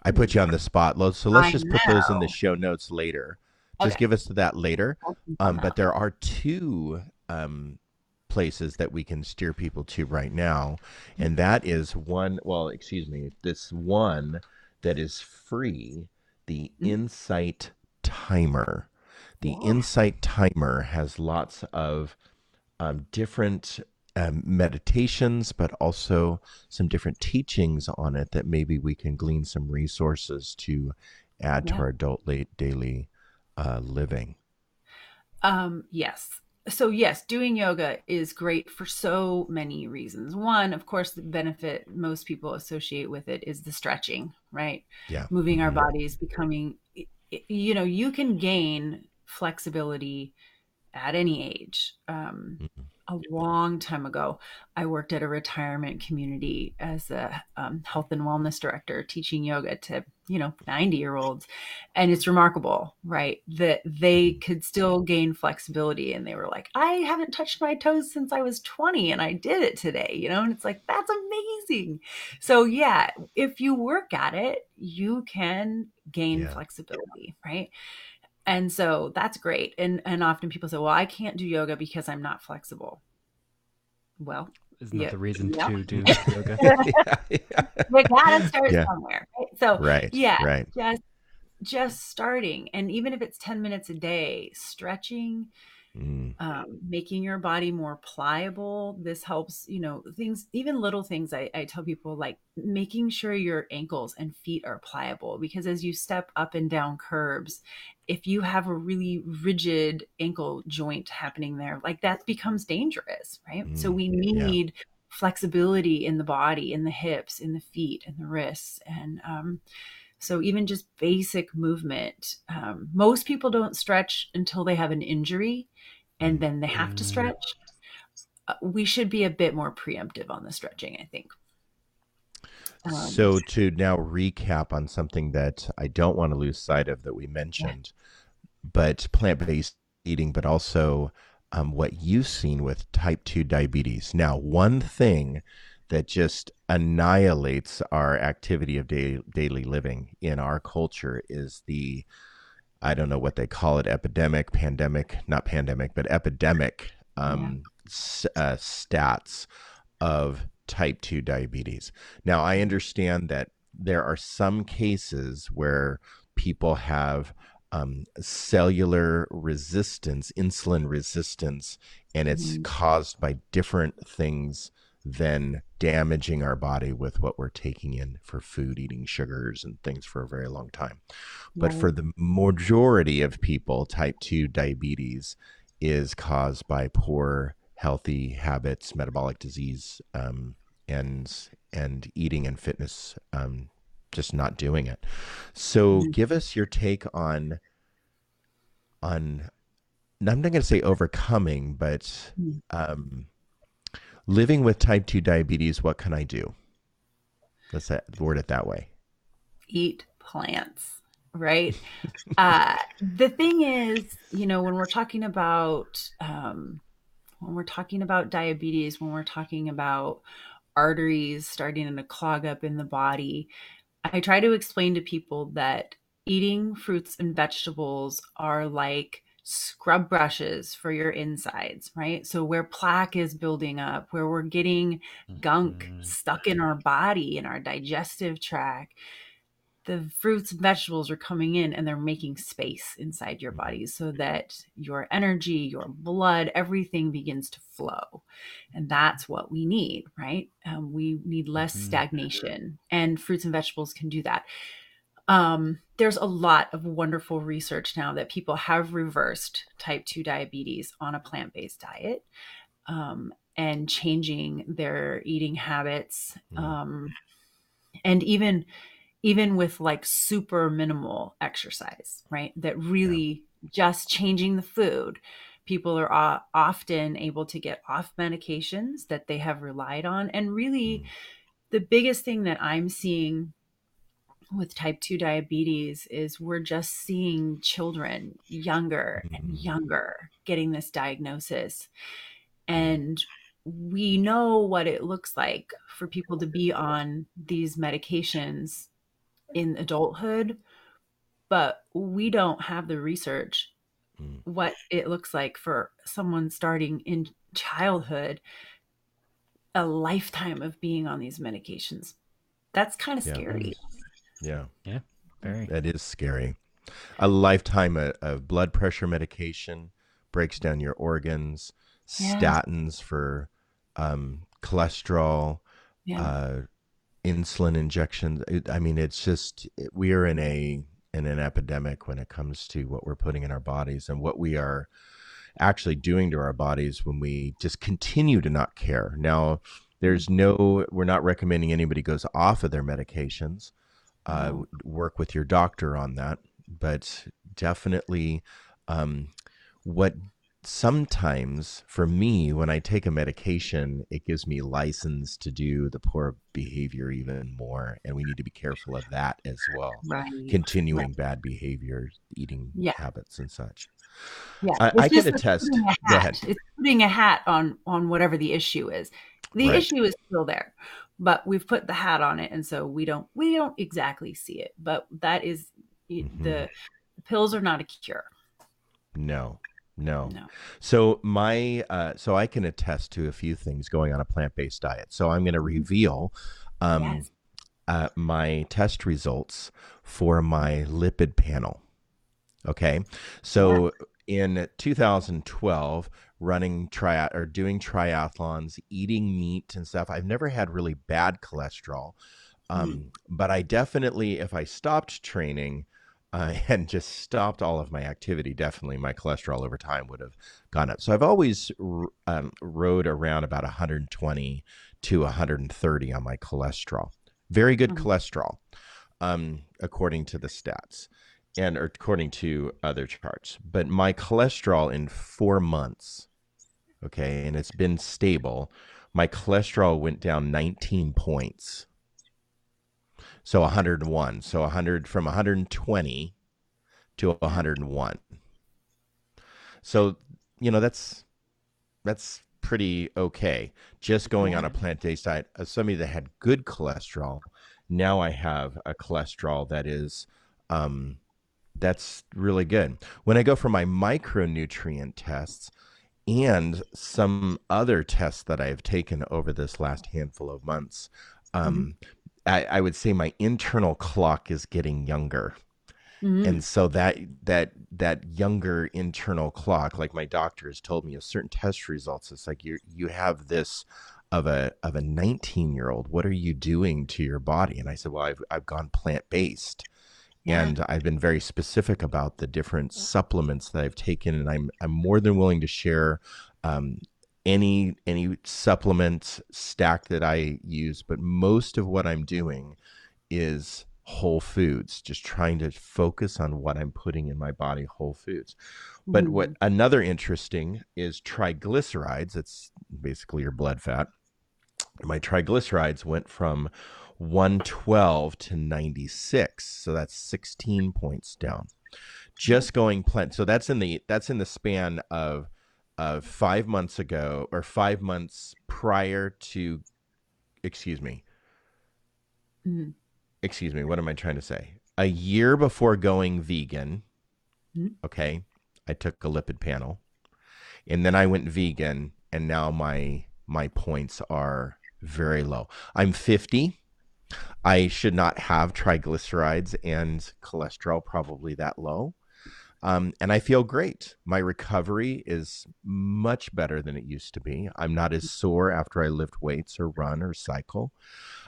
I put you on the spot, so let's I just know. put those in the show notes later. Just okay. give us to that later. Um, but there are two um, places that we can steer people to right now, and that is one. Well, excuse me, this one that is free, the mm-hmm. Insight timer. The Insight timer has lots of um, different um, meditations, but also some different teachings on it that maybe we can glean some resources to add yeah. to our adult daily uh, living. Um, yes. So, yes, doing yoga is great for so many reasons. One, of course, the benefit most people associate with it is the stretching, right? Yeah. Moving our mm-hmm. bodies, becoming you know, you can gain flexibility at any age. Um, mm-hmm. A long time ago, I worked at a retirement community as a um, health and wellness director, teaching yoga to you know 90 year olds, and it's remarkable, right? That they mm-hmm. could still gain flexibility, and they were like, "I haven't touched my toes since I was 20, and I did it today," you know, and it's like that's amazing. So yeah, if you work at it, you can gain yeah. flexibility, right? And so that's great. And and often people say well i can't do yoga because i'm not flexible. Well isn't yeah, that the reason yeah. to do (laughs) yoga? Yeah, (laughs) yeah. you gotta start somewhere right? so right yeah right. just just starting. And even if it's 10 minutes a day stretching mm. um, making your body more pliable. This helps, you know, things, even little things I, I tell people like making sure your ankles and feet are pliable because as you step up and down curbs, if you have a really rigid ankle joint happening there, like that becomes dangerous, right? Mm. So we need. Yeah. flexibility in the body in the hips in the feet and the wrists and um, so even just basic movement. Um, most people don't stretch until they have an injury and then they have to mm. stretch. Uh, we should be a bit more preemptive on the stretching, I think. Um, so to now recap on something that I don't want to lose sight of that we mentioned, yeah. but plant-based eating, but also um, what you've seen with type 2 diabetes. Now, one thing that just annihilates our activity of day, daily living in our culture is the I don't know what they call it epidemic, pandemic, not pandemic, but epidemic um, yeah. s- uh, stats of type 2 diabetes. Now, I understand that there are some cases where people have um, cellular resistance, insulin resistance, and it's mm-hmm. caused by different things than damaging our body with what we're taking in for food, eating sugars and things for a very long time. But right. for the majority of people, type 2 diabetes is caused by poor healthy habits, metabolic disease, um, and and eating and fitness, um, just not doing it. So, mm-hmm. give us your take on on. I'm not going to say overcoming, but mm. um, living with type 2 diabetes, what can I do? Let's word it that way. Eat plants, right? (laughs) uh, the thing is, you know, when we're talking about um, when we're talking about diabetes, when we're talking about arteries starting to clog up in the body, I try to explain to people that eating fruits and vegetables are like scrub brushes for your insides, right? So where plaque is building up, where we're getting gunk mm-hmm. stuck in our body, in our digestive tract, the fruits and vegetables are coming in and they're making space inside your body so that your energy, your blood, everything begins to flow. And that's what we need, right? Um, we need less mm-hmm. stagnation, and fruits and vegetables can do that. Um, there's a lot of wonderful research now that people have reversed type 2 diabetes on a plant based diet um, and changing their eating habits. Mm-hmm. Um, and even even with like super minimal exercise, right? That really yeah. just changing the food, people are often able to get off medications that they have relied on. And really, mm. the biggest thing that I'm seeing with type 2 diabetes is we're just seeing children younger and mm-hmm. younger getting this diagnosis. And we know what it looks like for people to be on these medications in adulthood, but we don't have the research mm. what it looks like for someone starting in childhood a lifetime of being on these medications. That's kind of yeah, scary. Yeah. Yeah. Very. That is scary. A lifetime of, of blood pressure medication breaks down your organs, yeah. statins for um, cholesterol, yeah. uh, insulin injections. It, I mean, it's just we are in a in an epidemic when it comes to what we're putting in our bodies and what we are actually doing to our bodies when we just continue to not care. Now, there's no, we're not recommending anybody goes off of their medications. Uh, work with your doctor on that, but definitely, um, what sometimes for me when i take a medication it gives me license to do the poor behavior even more and we need to be careful of that as well right. continuing right. bad behavior eating yeah. habits and such yeah i, I can attest go ahead it's putting a hat on on whatever the issue is the right. issue is still there but we've put the hat on it and so we don't we don't exactly see it but that is mm-hmm. the pills are not a cure no no. no. So my uh, so I can attest to a few things going on a plant based diet. So I'm going to mm-hmm. reveal um, yes. uh, my test results for my lipid panel. Okay, so yeah. in 2012, running tri or doing triathlons, eating meat and stuff, I've never had really bad cholesterol. Um, mm. But I definitely, if I stopped training, (laughs) uh, and just stopped all of my activity, definitely my cholesterol over time would have gone up. So I've always um, rode around about 120 to 130 on my cholesterol. Very good mm-hmm. cholesterol, um, according to the stats and according to other charts. But my cholesterol in four months, okay, and it's been stable, my cholesterol went down 19 points so 101. So 100 from 120 to 101. So, you know, that's that's pretty okay. Just going on a plant-based diet, as somebody that had good cholesterol, now I have a cholesterol that is um that's really good. When I go for my micronutrient tests, and some other tests that I've taken over this last handful of months, um, mm-hmm. I, I would say my internal clock is getting younger. Mm-hmm. And so that that that younger internal clock, like my doctor has told me of certain test results, it's like you you have this of a of a 19 year old. What are you doing to your body? And I said, well, I've I've gone plant based, yeah. and I've been very specific about the different supplements that I've taken, and I'm I'm more than willing to share um, any any supplement stack that I use, but most of what I'm doing is whole foods, just trying to focus on what I'm putting in my body, whole foods. But mm-hmm. what another interesting is triglycerides, it's basically your blood fat. My triglycerides went from 112 to 96, so that's 16 points down. Just going plant. So that's in the that's in the span of of five months ago or five months prior to, excuse me. Mm-hmm. Excuse me. What am I trying to say? A year before going vegan, mm-hmm. okay, I took a lipid panel, and then I went vegan, and now my my points are very low. I'm 50. I should not have triglycerides and cholesterol probably that low. Um, and I feel great. My recovery is much better than it used to be. I'm not as sore after I lift weights or run or cycle.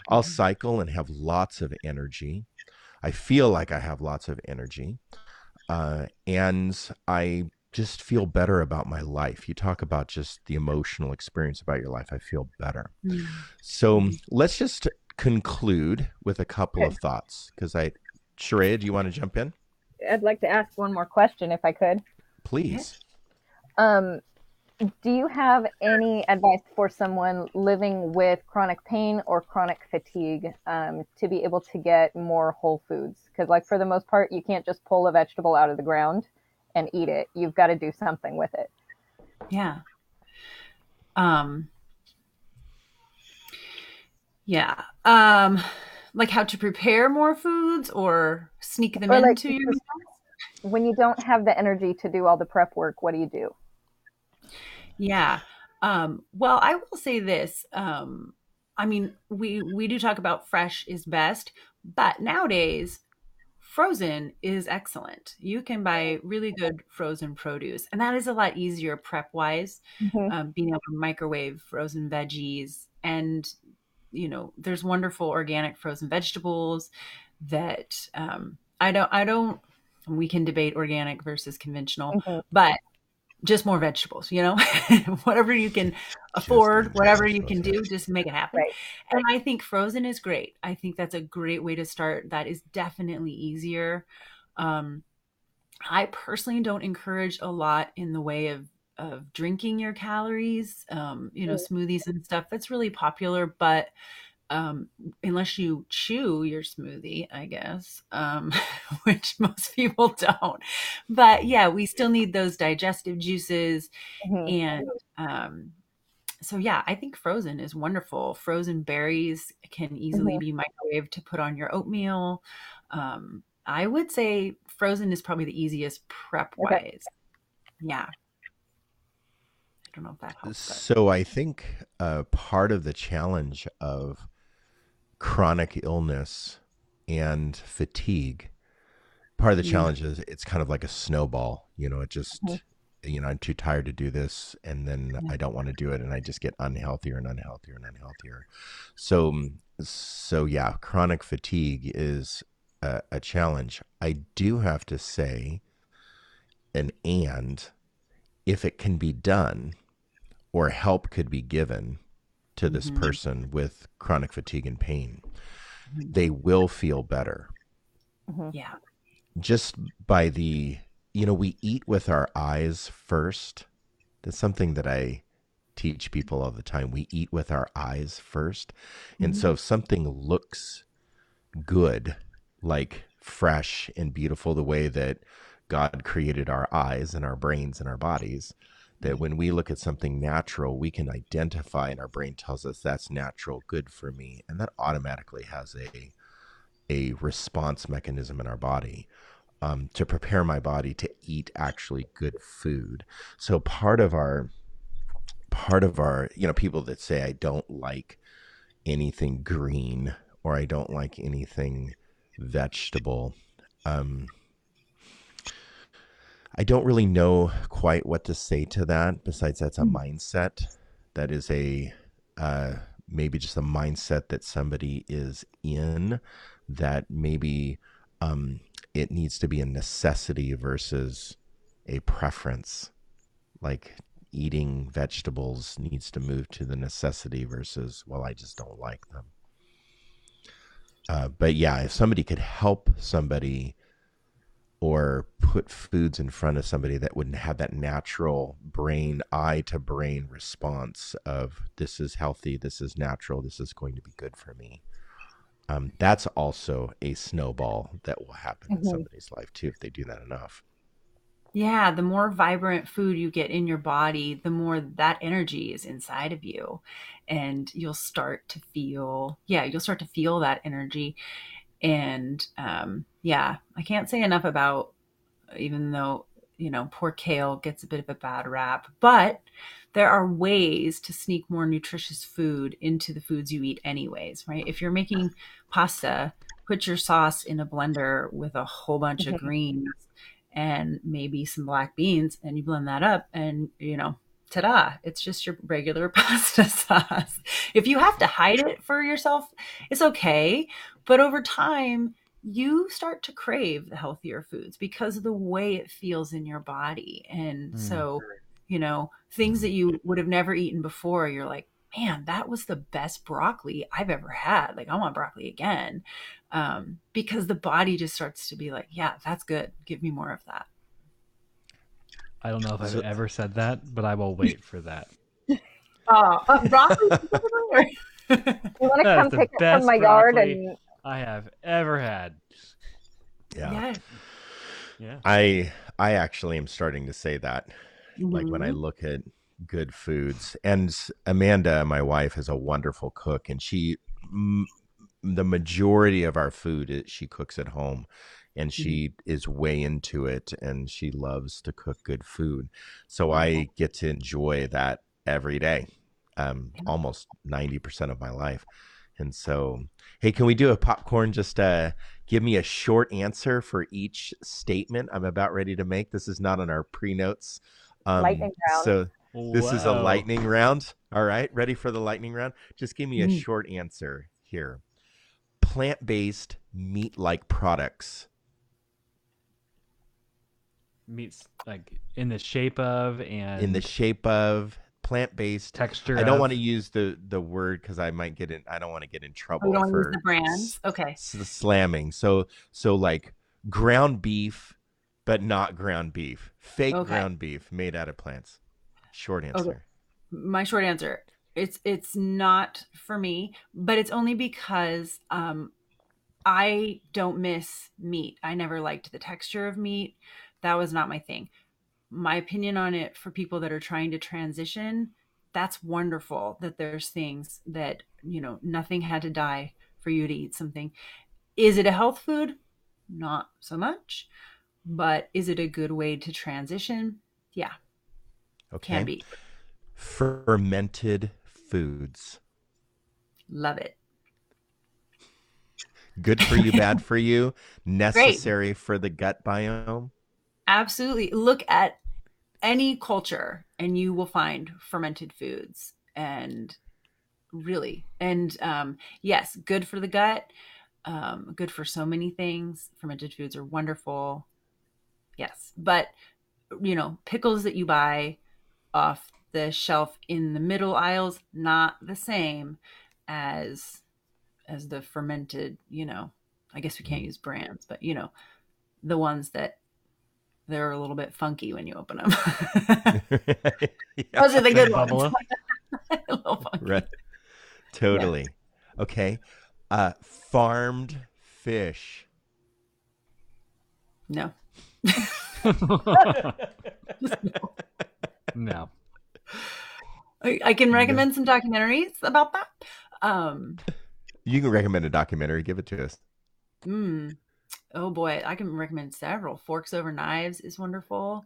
I'll mm-hmm. cycle and have lots of energy. I feel like I have lots of energy. Uh, and I just feel better about my life. You talk about just the emotional experience about your life. I feel better. Mm-hmm. So let's just conclude with a couple of thoughts because I, Sharaya, do you want to jump in? I'd like to ask one more question if I could. Please. Um, do you have any advice for someone living with chronic pain or chronic fatigue um, to be able to get more whole foods? Because, like, for the most part, you can't just pull a vegetable out of the ground and eat it. You've got to do something with it. Yeah. Um, yeah. Um, like how to prepare more foods or sneak them or like into your when you don't have the energy to do all the prep work what do you do yeah um, well i will say this um, i mean we we do talk about fresh is best but nowadays frozen is excellent you can buy really good frozen produce and that is a lot easier prep wise mm-hmm. um, being able to microwave frozen veggies and you know there's wonderful organic frozen vegetables that um, i don't i don't we can debate organic versus conventional mm-hmm. but just more vegetables you know? (laughs) Whatever you can afford whatever you can do just make it happen. Right. and i think frozen is great. I think that's a great way to start. That is definitely easier. Um, i personally don't encourage a lot in the way of of drinking your calories, um, you know, smoothies and stuff. That's really popular, but um, unless you chew your smoothie, I guess, um, (laughs) which most people don't. But yeah, we still need those digestive juices. Mm-hmm. And um, so, yeah, I think frozen is wonderful. Frozen berries can easily mm-hmm. be microwaved to put on your oatmeal. Um, I would say frozen is probably the easiest prep wise. Okay. Yeah don't know if that helps. So I think uh, part of the challenge of chronic illness and fatigue, part of the challenge is it's kind of like a snowball. You know, it just, mm-hmm. you know, I'm too tired to do this, and then mm-hmm. I don't want to do it, and I just get unhealthier and unhealthier and unhealthier. So, so yeah, chronic fatigue is a, a challenge. I do have to say, an and if it can be done or help could be given to this mm-hmm. person with chronic fatigue and pain, mm-hmm. they will feel better. Mm-hmm. Yeah. Just by the, you know, we eat with our eyes first. That's something that I teach people all the time. We eat with our eyes first. And so mm-hmm. if something looks good, like fresh and beautiful, the way that God created our eyes and our brains and our bodies, that when we look at something natural, we can identify, and our brain tells us that's natural, good for me, and that automatically has a a response mechanism in our body um, to prepare my body to eat actually good food. So part of our part of our you know people that say I don't like anything green or I don't like anything vegetable. Um, I don't really know quite what to say to that. Besides, that's a mm-hmm. mindset. That is a uh, maybe just a mindset that somebody is in. That maybe um, it needs to be a necessity versus a preference. Like eating vegetables needs to move to the necessity versus well, I just don't like them. Uh, but yeah, if somebody could help somebody put foods in front of somebody that wouldn't have that natural brain eye to brain response of this is healthy this is natural this is going to be good for me. Um, that's also a snowball that will happen mm-hmm. in somebody's life too if they do that enough. Yeah the more vibrant food you get in your body the more that energy is inside of you and you'll start to feel yeah you'll start to feel that energy. And um, yeah, I can't say enough about, even though, you know, poor kale gets a bit of a bad rap, but there are ways to sneak more nutritious food into the foods you eat anyways, right? If you're making pasta, put your sauce in a blender with a whole bunch Mhm. of greens and maybe some black beans, and you blend that up, and you know, ta-da! It's just your regular (laughs) pasta sauce. If you have to hide it for yourself, it's okay. But over time, you start to crave the healthier foods because of the way it feels in your body. And Mm. so, you know, things that you would have never eaten before, you're like, man, that was the best broccoli I've ever had. Like, I want broccoli again. Um, because the body just starts to be like, yeah, that's good. Give me more of that. I don't know if I've ever said that, but I will wait for that. (laughs) Oh, uh, broccoli (laughs) (laughs) You want to come pick it best from my yard and I have ever had. Yeah. yeah. Yeah. I I actually am starting to say that. Like when I Mhm. look at good foods, and Amanda, my wife, is a wonderful cook, and she m- the majority of our food is, she cooks at home, and she is way into it, and she loves to cook good food. So I get to enjoy that every day, um, almost ninety percent of my life. And so, hey, can we do a popcorn? Just uh, give me a short answer for each statement I'm about ready to make. This is not on our pre notes. Um, Lightning round. So this is a lightning round. All right, ready for the lightning round? Just give me a Mm. short answer here. Plant based meat like products. meats like in the shape of and in the shape of plant based. texture. I don't of. want to use the the word because I might get in. I don't want to get in trouble We don't for use the brands. Okay. s- slamming. So so like ground beef, but not ground beef. Fake Okay. ground beef made out of plants. Short answer. my short answer it's it's not for me but it's only because um i don't miss meat i never liked the texture of meat that was not my thing my opinion on it for people that are trying to transition that's wonderful that there's things that you know nothing had to die for you to eat something is it a health food not so much but is it a good way to transition yeah Okay. can be Fermented foods. love it Good for you, bad (laughs) for you. Necessary for the gut biome. Absolutely. Look at any culture and you will find fermented foods and really and um yes, good for the gut. Um good for so many things. Fermented foods are wonderful. Yes. But you know, pickles that you buy off the shelf in the middle aisles not the same as as the fermented, you know. I guess we can't use brands, but you know, the ones that they're a little bit funky when you open them. Yeah, (laughs) Those are the good ones. (laughs) A little funky. right. Totally. Okay. Uh, farmed fish. No. (laughs) no. I, I can recommend some documentaries about that. Um, You can recommend a documentary. Give it to us. mm, oh boy, I can recommend several. Forks Over Knives is wonderful.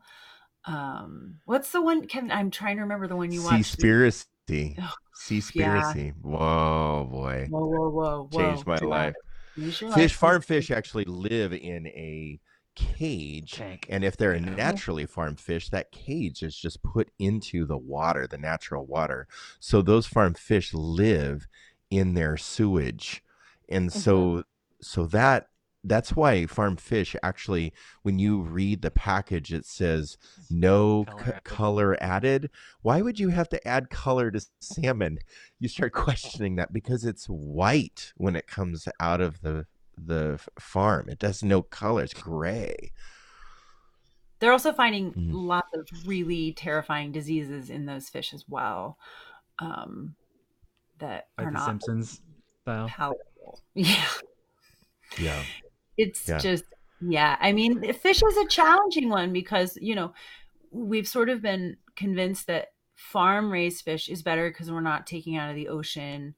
Um, what's the one, Kevin? I'm trying to remember the one you watched. Seaspiracy. Oh, Seaspiracy. Whoa, boy. Whoa, whoa, whoa, whoa. Changed my Yeah. life. Fish, life. farm fish actually live in a cage. Tank. And if they're Yeah. naturally farmed fish, that cage is just put into the water, the natural water. So those farmed fish live in their sewage. And so so that that's why farm fish actually when you read the package it says no Color c- added. color added why would you have to add color to salmon you start (laughs) questioning that because it's white when it comes out of the the farm it does no color it's gray They're also finding Mhm. lots of really terrifying diseases in those fish as well. Um, that Like are the not Simpsons style. palatable. (laughs) Yeah. yeah It's Yeah. just, yeah. I mean, fish is a challenging one because, you know, we've sort of been convinced that farm raised fish is better because we're not taking out of the ocean.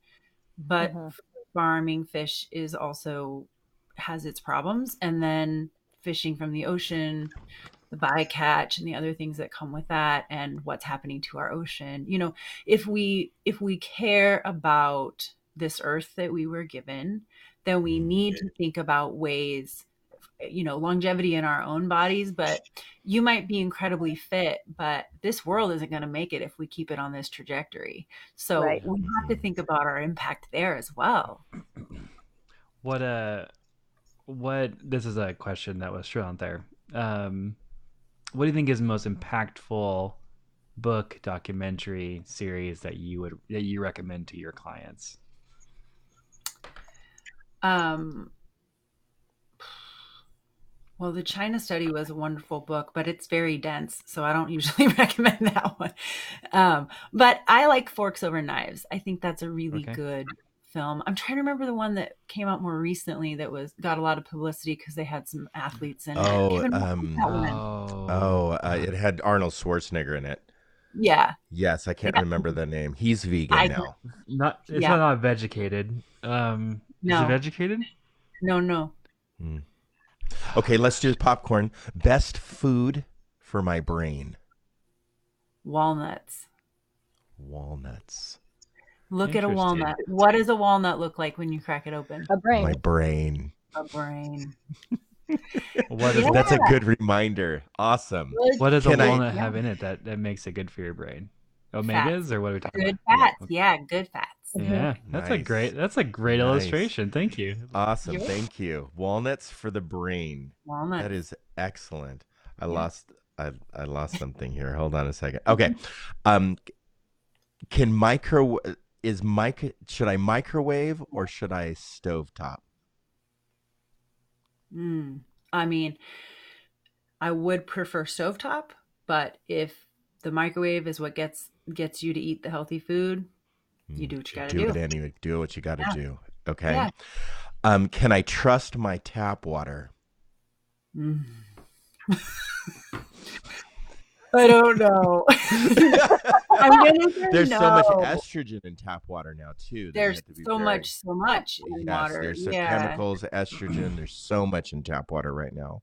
But Mhm. farming fish is also has its problems. And then fishing from the ocean, the bycatch and the other things that come with that and what's happening to our ocean. You know, if we if we care about this earth that we were given, then we need to think about ways you know longevity in our own bodies but you might be incredibly fit but this world isn't going to make it if we keep it on this trajectory so Right. we have to think about our impact there as well What uh what this is a question that was thrown out there. Um what do you think is the most impactful book, documentary, series that you would that you recommend to your clients? Um well the china study was a wonderful book but it's very dense so i don't (laughs) usually (laughs) recommend that one um but i like forks over knives i think that's a really Okay. good film i'm trying to remember the one that came out more recently that was got a lot of publicity because they had some athletes in it Oh, can't um. Oh. Oh, uh, it had Arnold Schwarzenegger in it. yeah Yes, I can't Yeah. remember the name. He's vegan I- now. Not it's Yeah. not vegucated. Um No. is it vegucated? no no hmm. Okay, let's do popcorn. Best food for my brain. walnuts Walnuts. look at a walnut what does a walnut look like when you crack it open A brain. My brain. a brain (laughs) What is Yeah. That's a good reminder. Awesome. what does a Can I- walnut have in it that, that makes it good for your brain? Omegas or what are we talking good about? Good fats yeah good fats Yeah, that's a great that's a great Nice. illustration. Thank you. Awesome. Yeah. Thank you. Walnuts for the brain. walnuts That is excellent. I Yeah. lost I I lost something here. Hold on a second. Okay. Um can micro is mic should I microwave or should I stovetop? Mm, I mean, I would prefer stovetop, but if the microwave is what gets gets you to eat the healthy food, you do what you gotta do. do. it anyway. Do what you got to Yeah. do. Okay. Yeah. Um, can I trust my tap water? Mm. (laughs) I don't know. (laughs) I'm gonna say There's so much estrogen in tap water now too. There's so very- much, so much in Yes, water. there's the yeah. chemicals, estrogen. There's so much in tap water right now.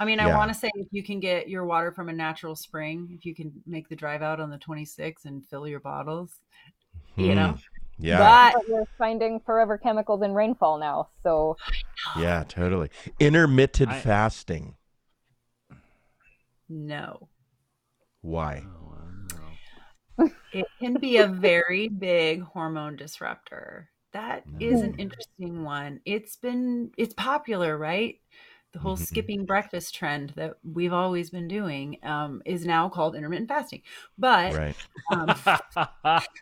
I mean, I Yeah. want to say if you can get your water from a natural spring, if you can make the drive out on the 26 and fill your bottles, you know. Mm, Yeah. But But we're finding forever chemicals in rainfall now. So yeah, totally. Intermittent I- fasting. no. Why? It can be a very big hormone disruptor. That is an Mm. interesting one. It's been it's popular, right? The whole Mhm. skipping breakfast trend that we've always been doing um, is now called intermittent fasting. But Right. um, (laughs)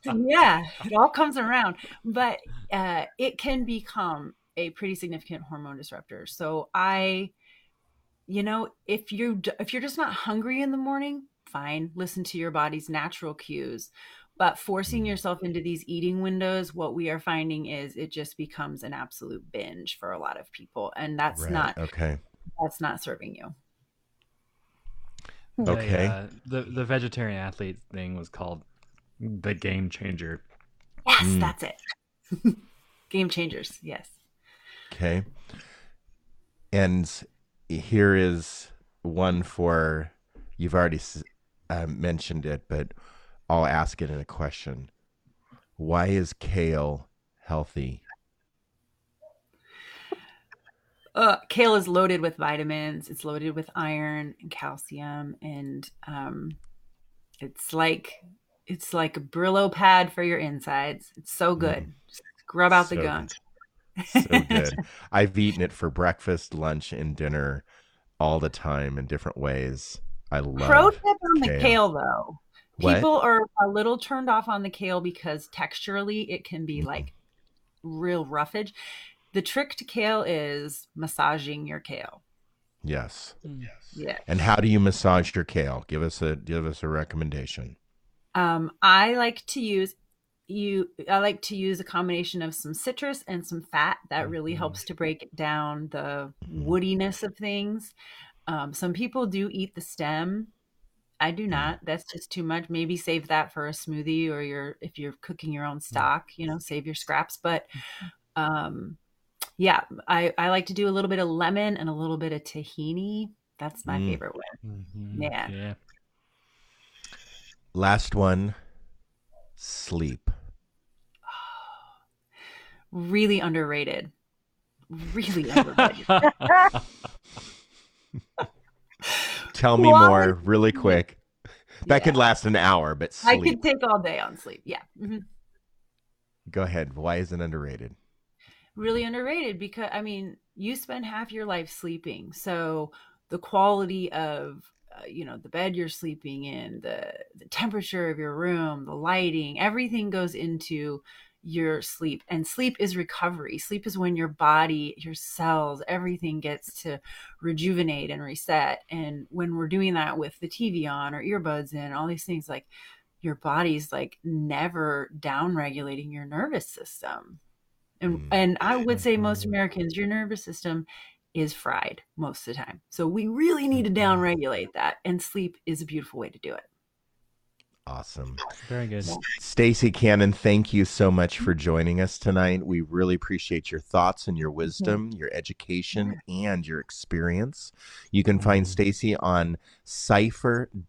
yeah, it all comes around. But uh, it can become a pretty significant hormone disruptor. So I, you know, if you if you're just not hungry in the morning, fine, listen to your body's natural cues. But forcing yourself into these eating windows, what we are finding is it just becomes an absolute binge for a lot of people, and that's right. not okay. that's not serving you. The, Okay. uh, the the vegetarian athlete thing was called the game changer. Yes, Mm. that's it. (laughs) Game changers. Yes. Okay. And here is one for you've already s- uh, mentioned it, but I'll ask it in a question. Why is kale healthy? Uh, kale is loaded with vitamins. It's loaded with iron and calcium, and um, it's like it's like a Brillo pad for your insides. It's so good. Just scrub out the So gunk. So (laughs) good. I've eaten it for breakfast, lunch, and dinner all the time in different ways. I love Pro tip on the kale. kale, though. What? People are a little turned off on the kale because texturally it can be Mhm. like real roughage. The trick to kale is massaging your kale. Yes. Yeah. And how do you massage your kale? Give us a give us a recommendation. Um, I like to use you. I like to use a combination of some citrus and some fat. That really Mhm. helps to break down the Mhm. woodiness of things. Um, some people do eat the stem. I Mm-hmm. do not. That's just too much. Maybe save that for a smoothie or your if you're cooking your own stock. You know, save your scraps. But um, yeah, I I like to do a little bit of lemon and a little bit of tahini. That's my Mm. favorite way. Mhm. Yeah. Yeah. Last one. Sleep. (sighs) Really underrated. really underrated. (laughs) (laughs) Tell me more, really quick. That Yeah. could last an hour, but I sleep. could take all day on sleep. Yeah. Mhm. Go ahead. Why is it underrated? really underrated because I mean, you spend half your life sleeping. So the quality of uh, you know the bed you're sleeping in, the the temperature of your room, the lighting, everything goes into your sleep. And sleep is recovery. Sleep is when your body, your cells, everything gets to rejuvenate and reset. And when we're doing that with the TV on or earbuds in, all these things like your body's like never down regulating your nervous system and Mm. and I would say most Americans, your nervous system is fried most of the time. So we really need to down regulate that, and sleep is a beautiful way to do it. Awesome. Very good. Stacy Cannon, thank you so much for joining us tonight. We really appreciate your thoughts and your wisdom, your education, and your experience. You can find Stacy on cipher.life.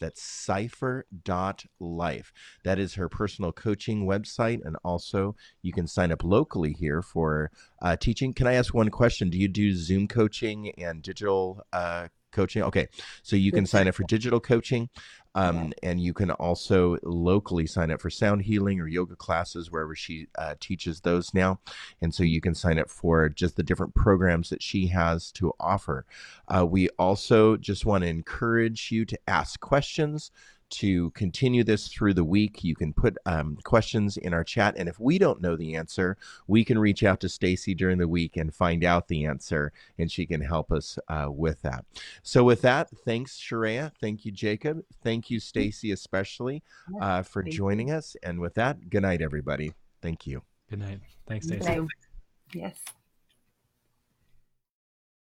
That's cipher.life. That is her personal coaching website. And also, you can sign up locally here for uh, teaching. Can I ask one question? Do you do Zoom coaching and digital uh, coaching? Okay. So you can sign up for digital coaching. Um, and you can also locally sign up for sound healing or yoga classes wherever she uh, teaches those now. And so you can sign up for just the different programs that she has to offer. Uh, we also just want to encourage you to ask questions. To continue this through the week, you can put um, questions in our chat, and if we don't know the answer, we can reach out to Stacy during the week and find out the answer, and she can help us uh, with that. So with that, thanks Sharia, thank you Jacob, thank you Stacy especially uh, for thank joining us. And with that, good night everybody. Thank you. Good night. Thanks, Stacy. Yes.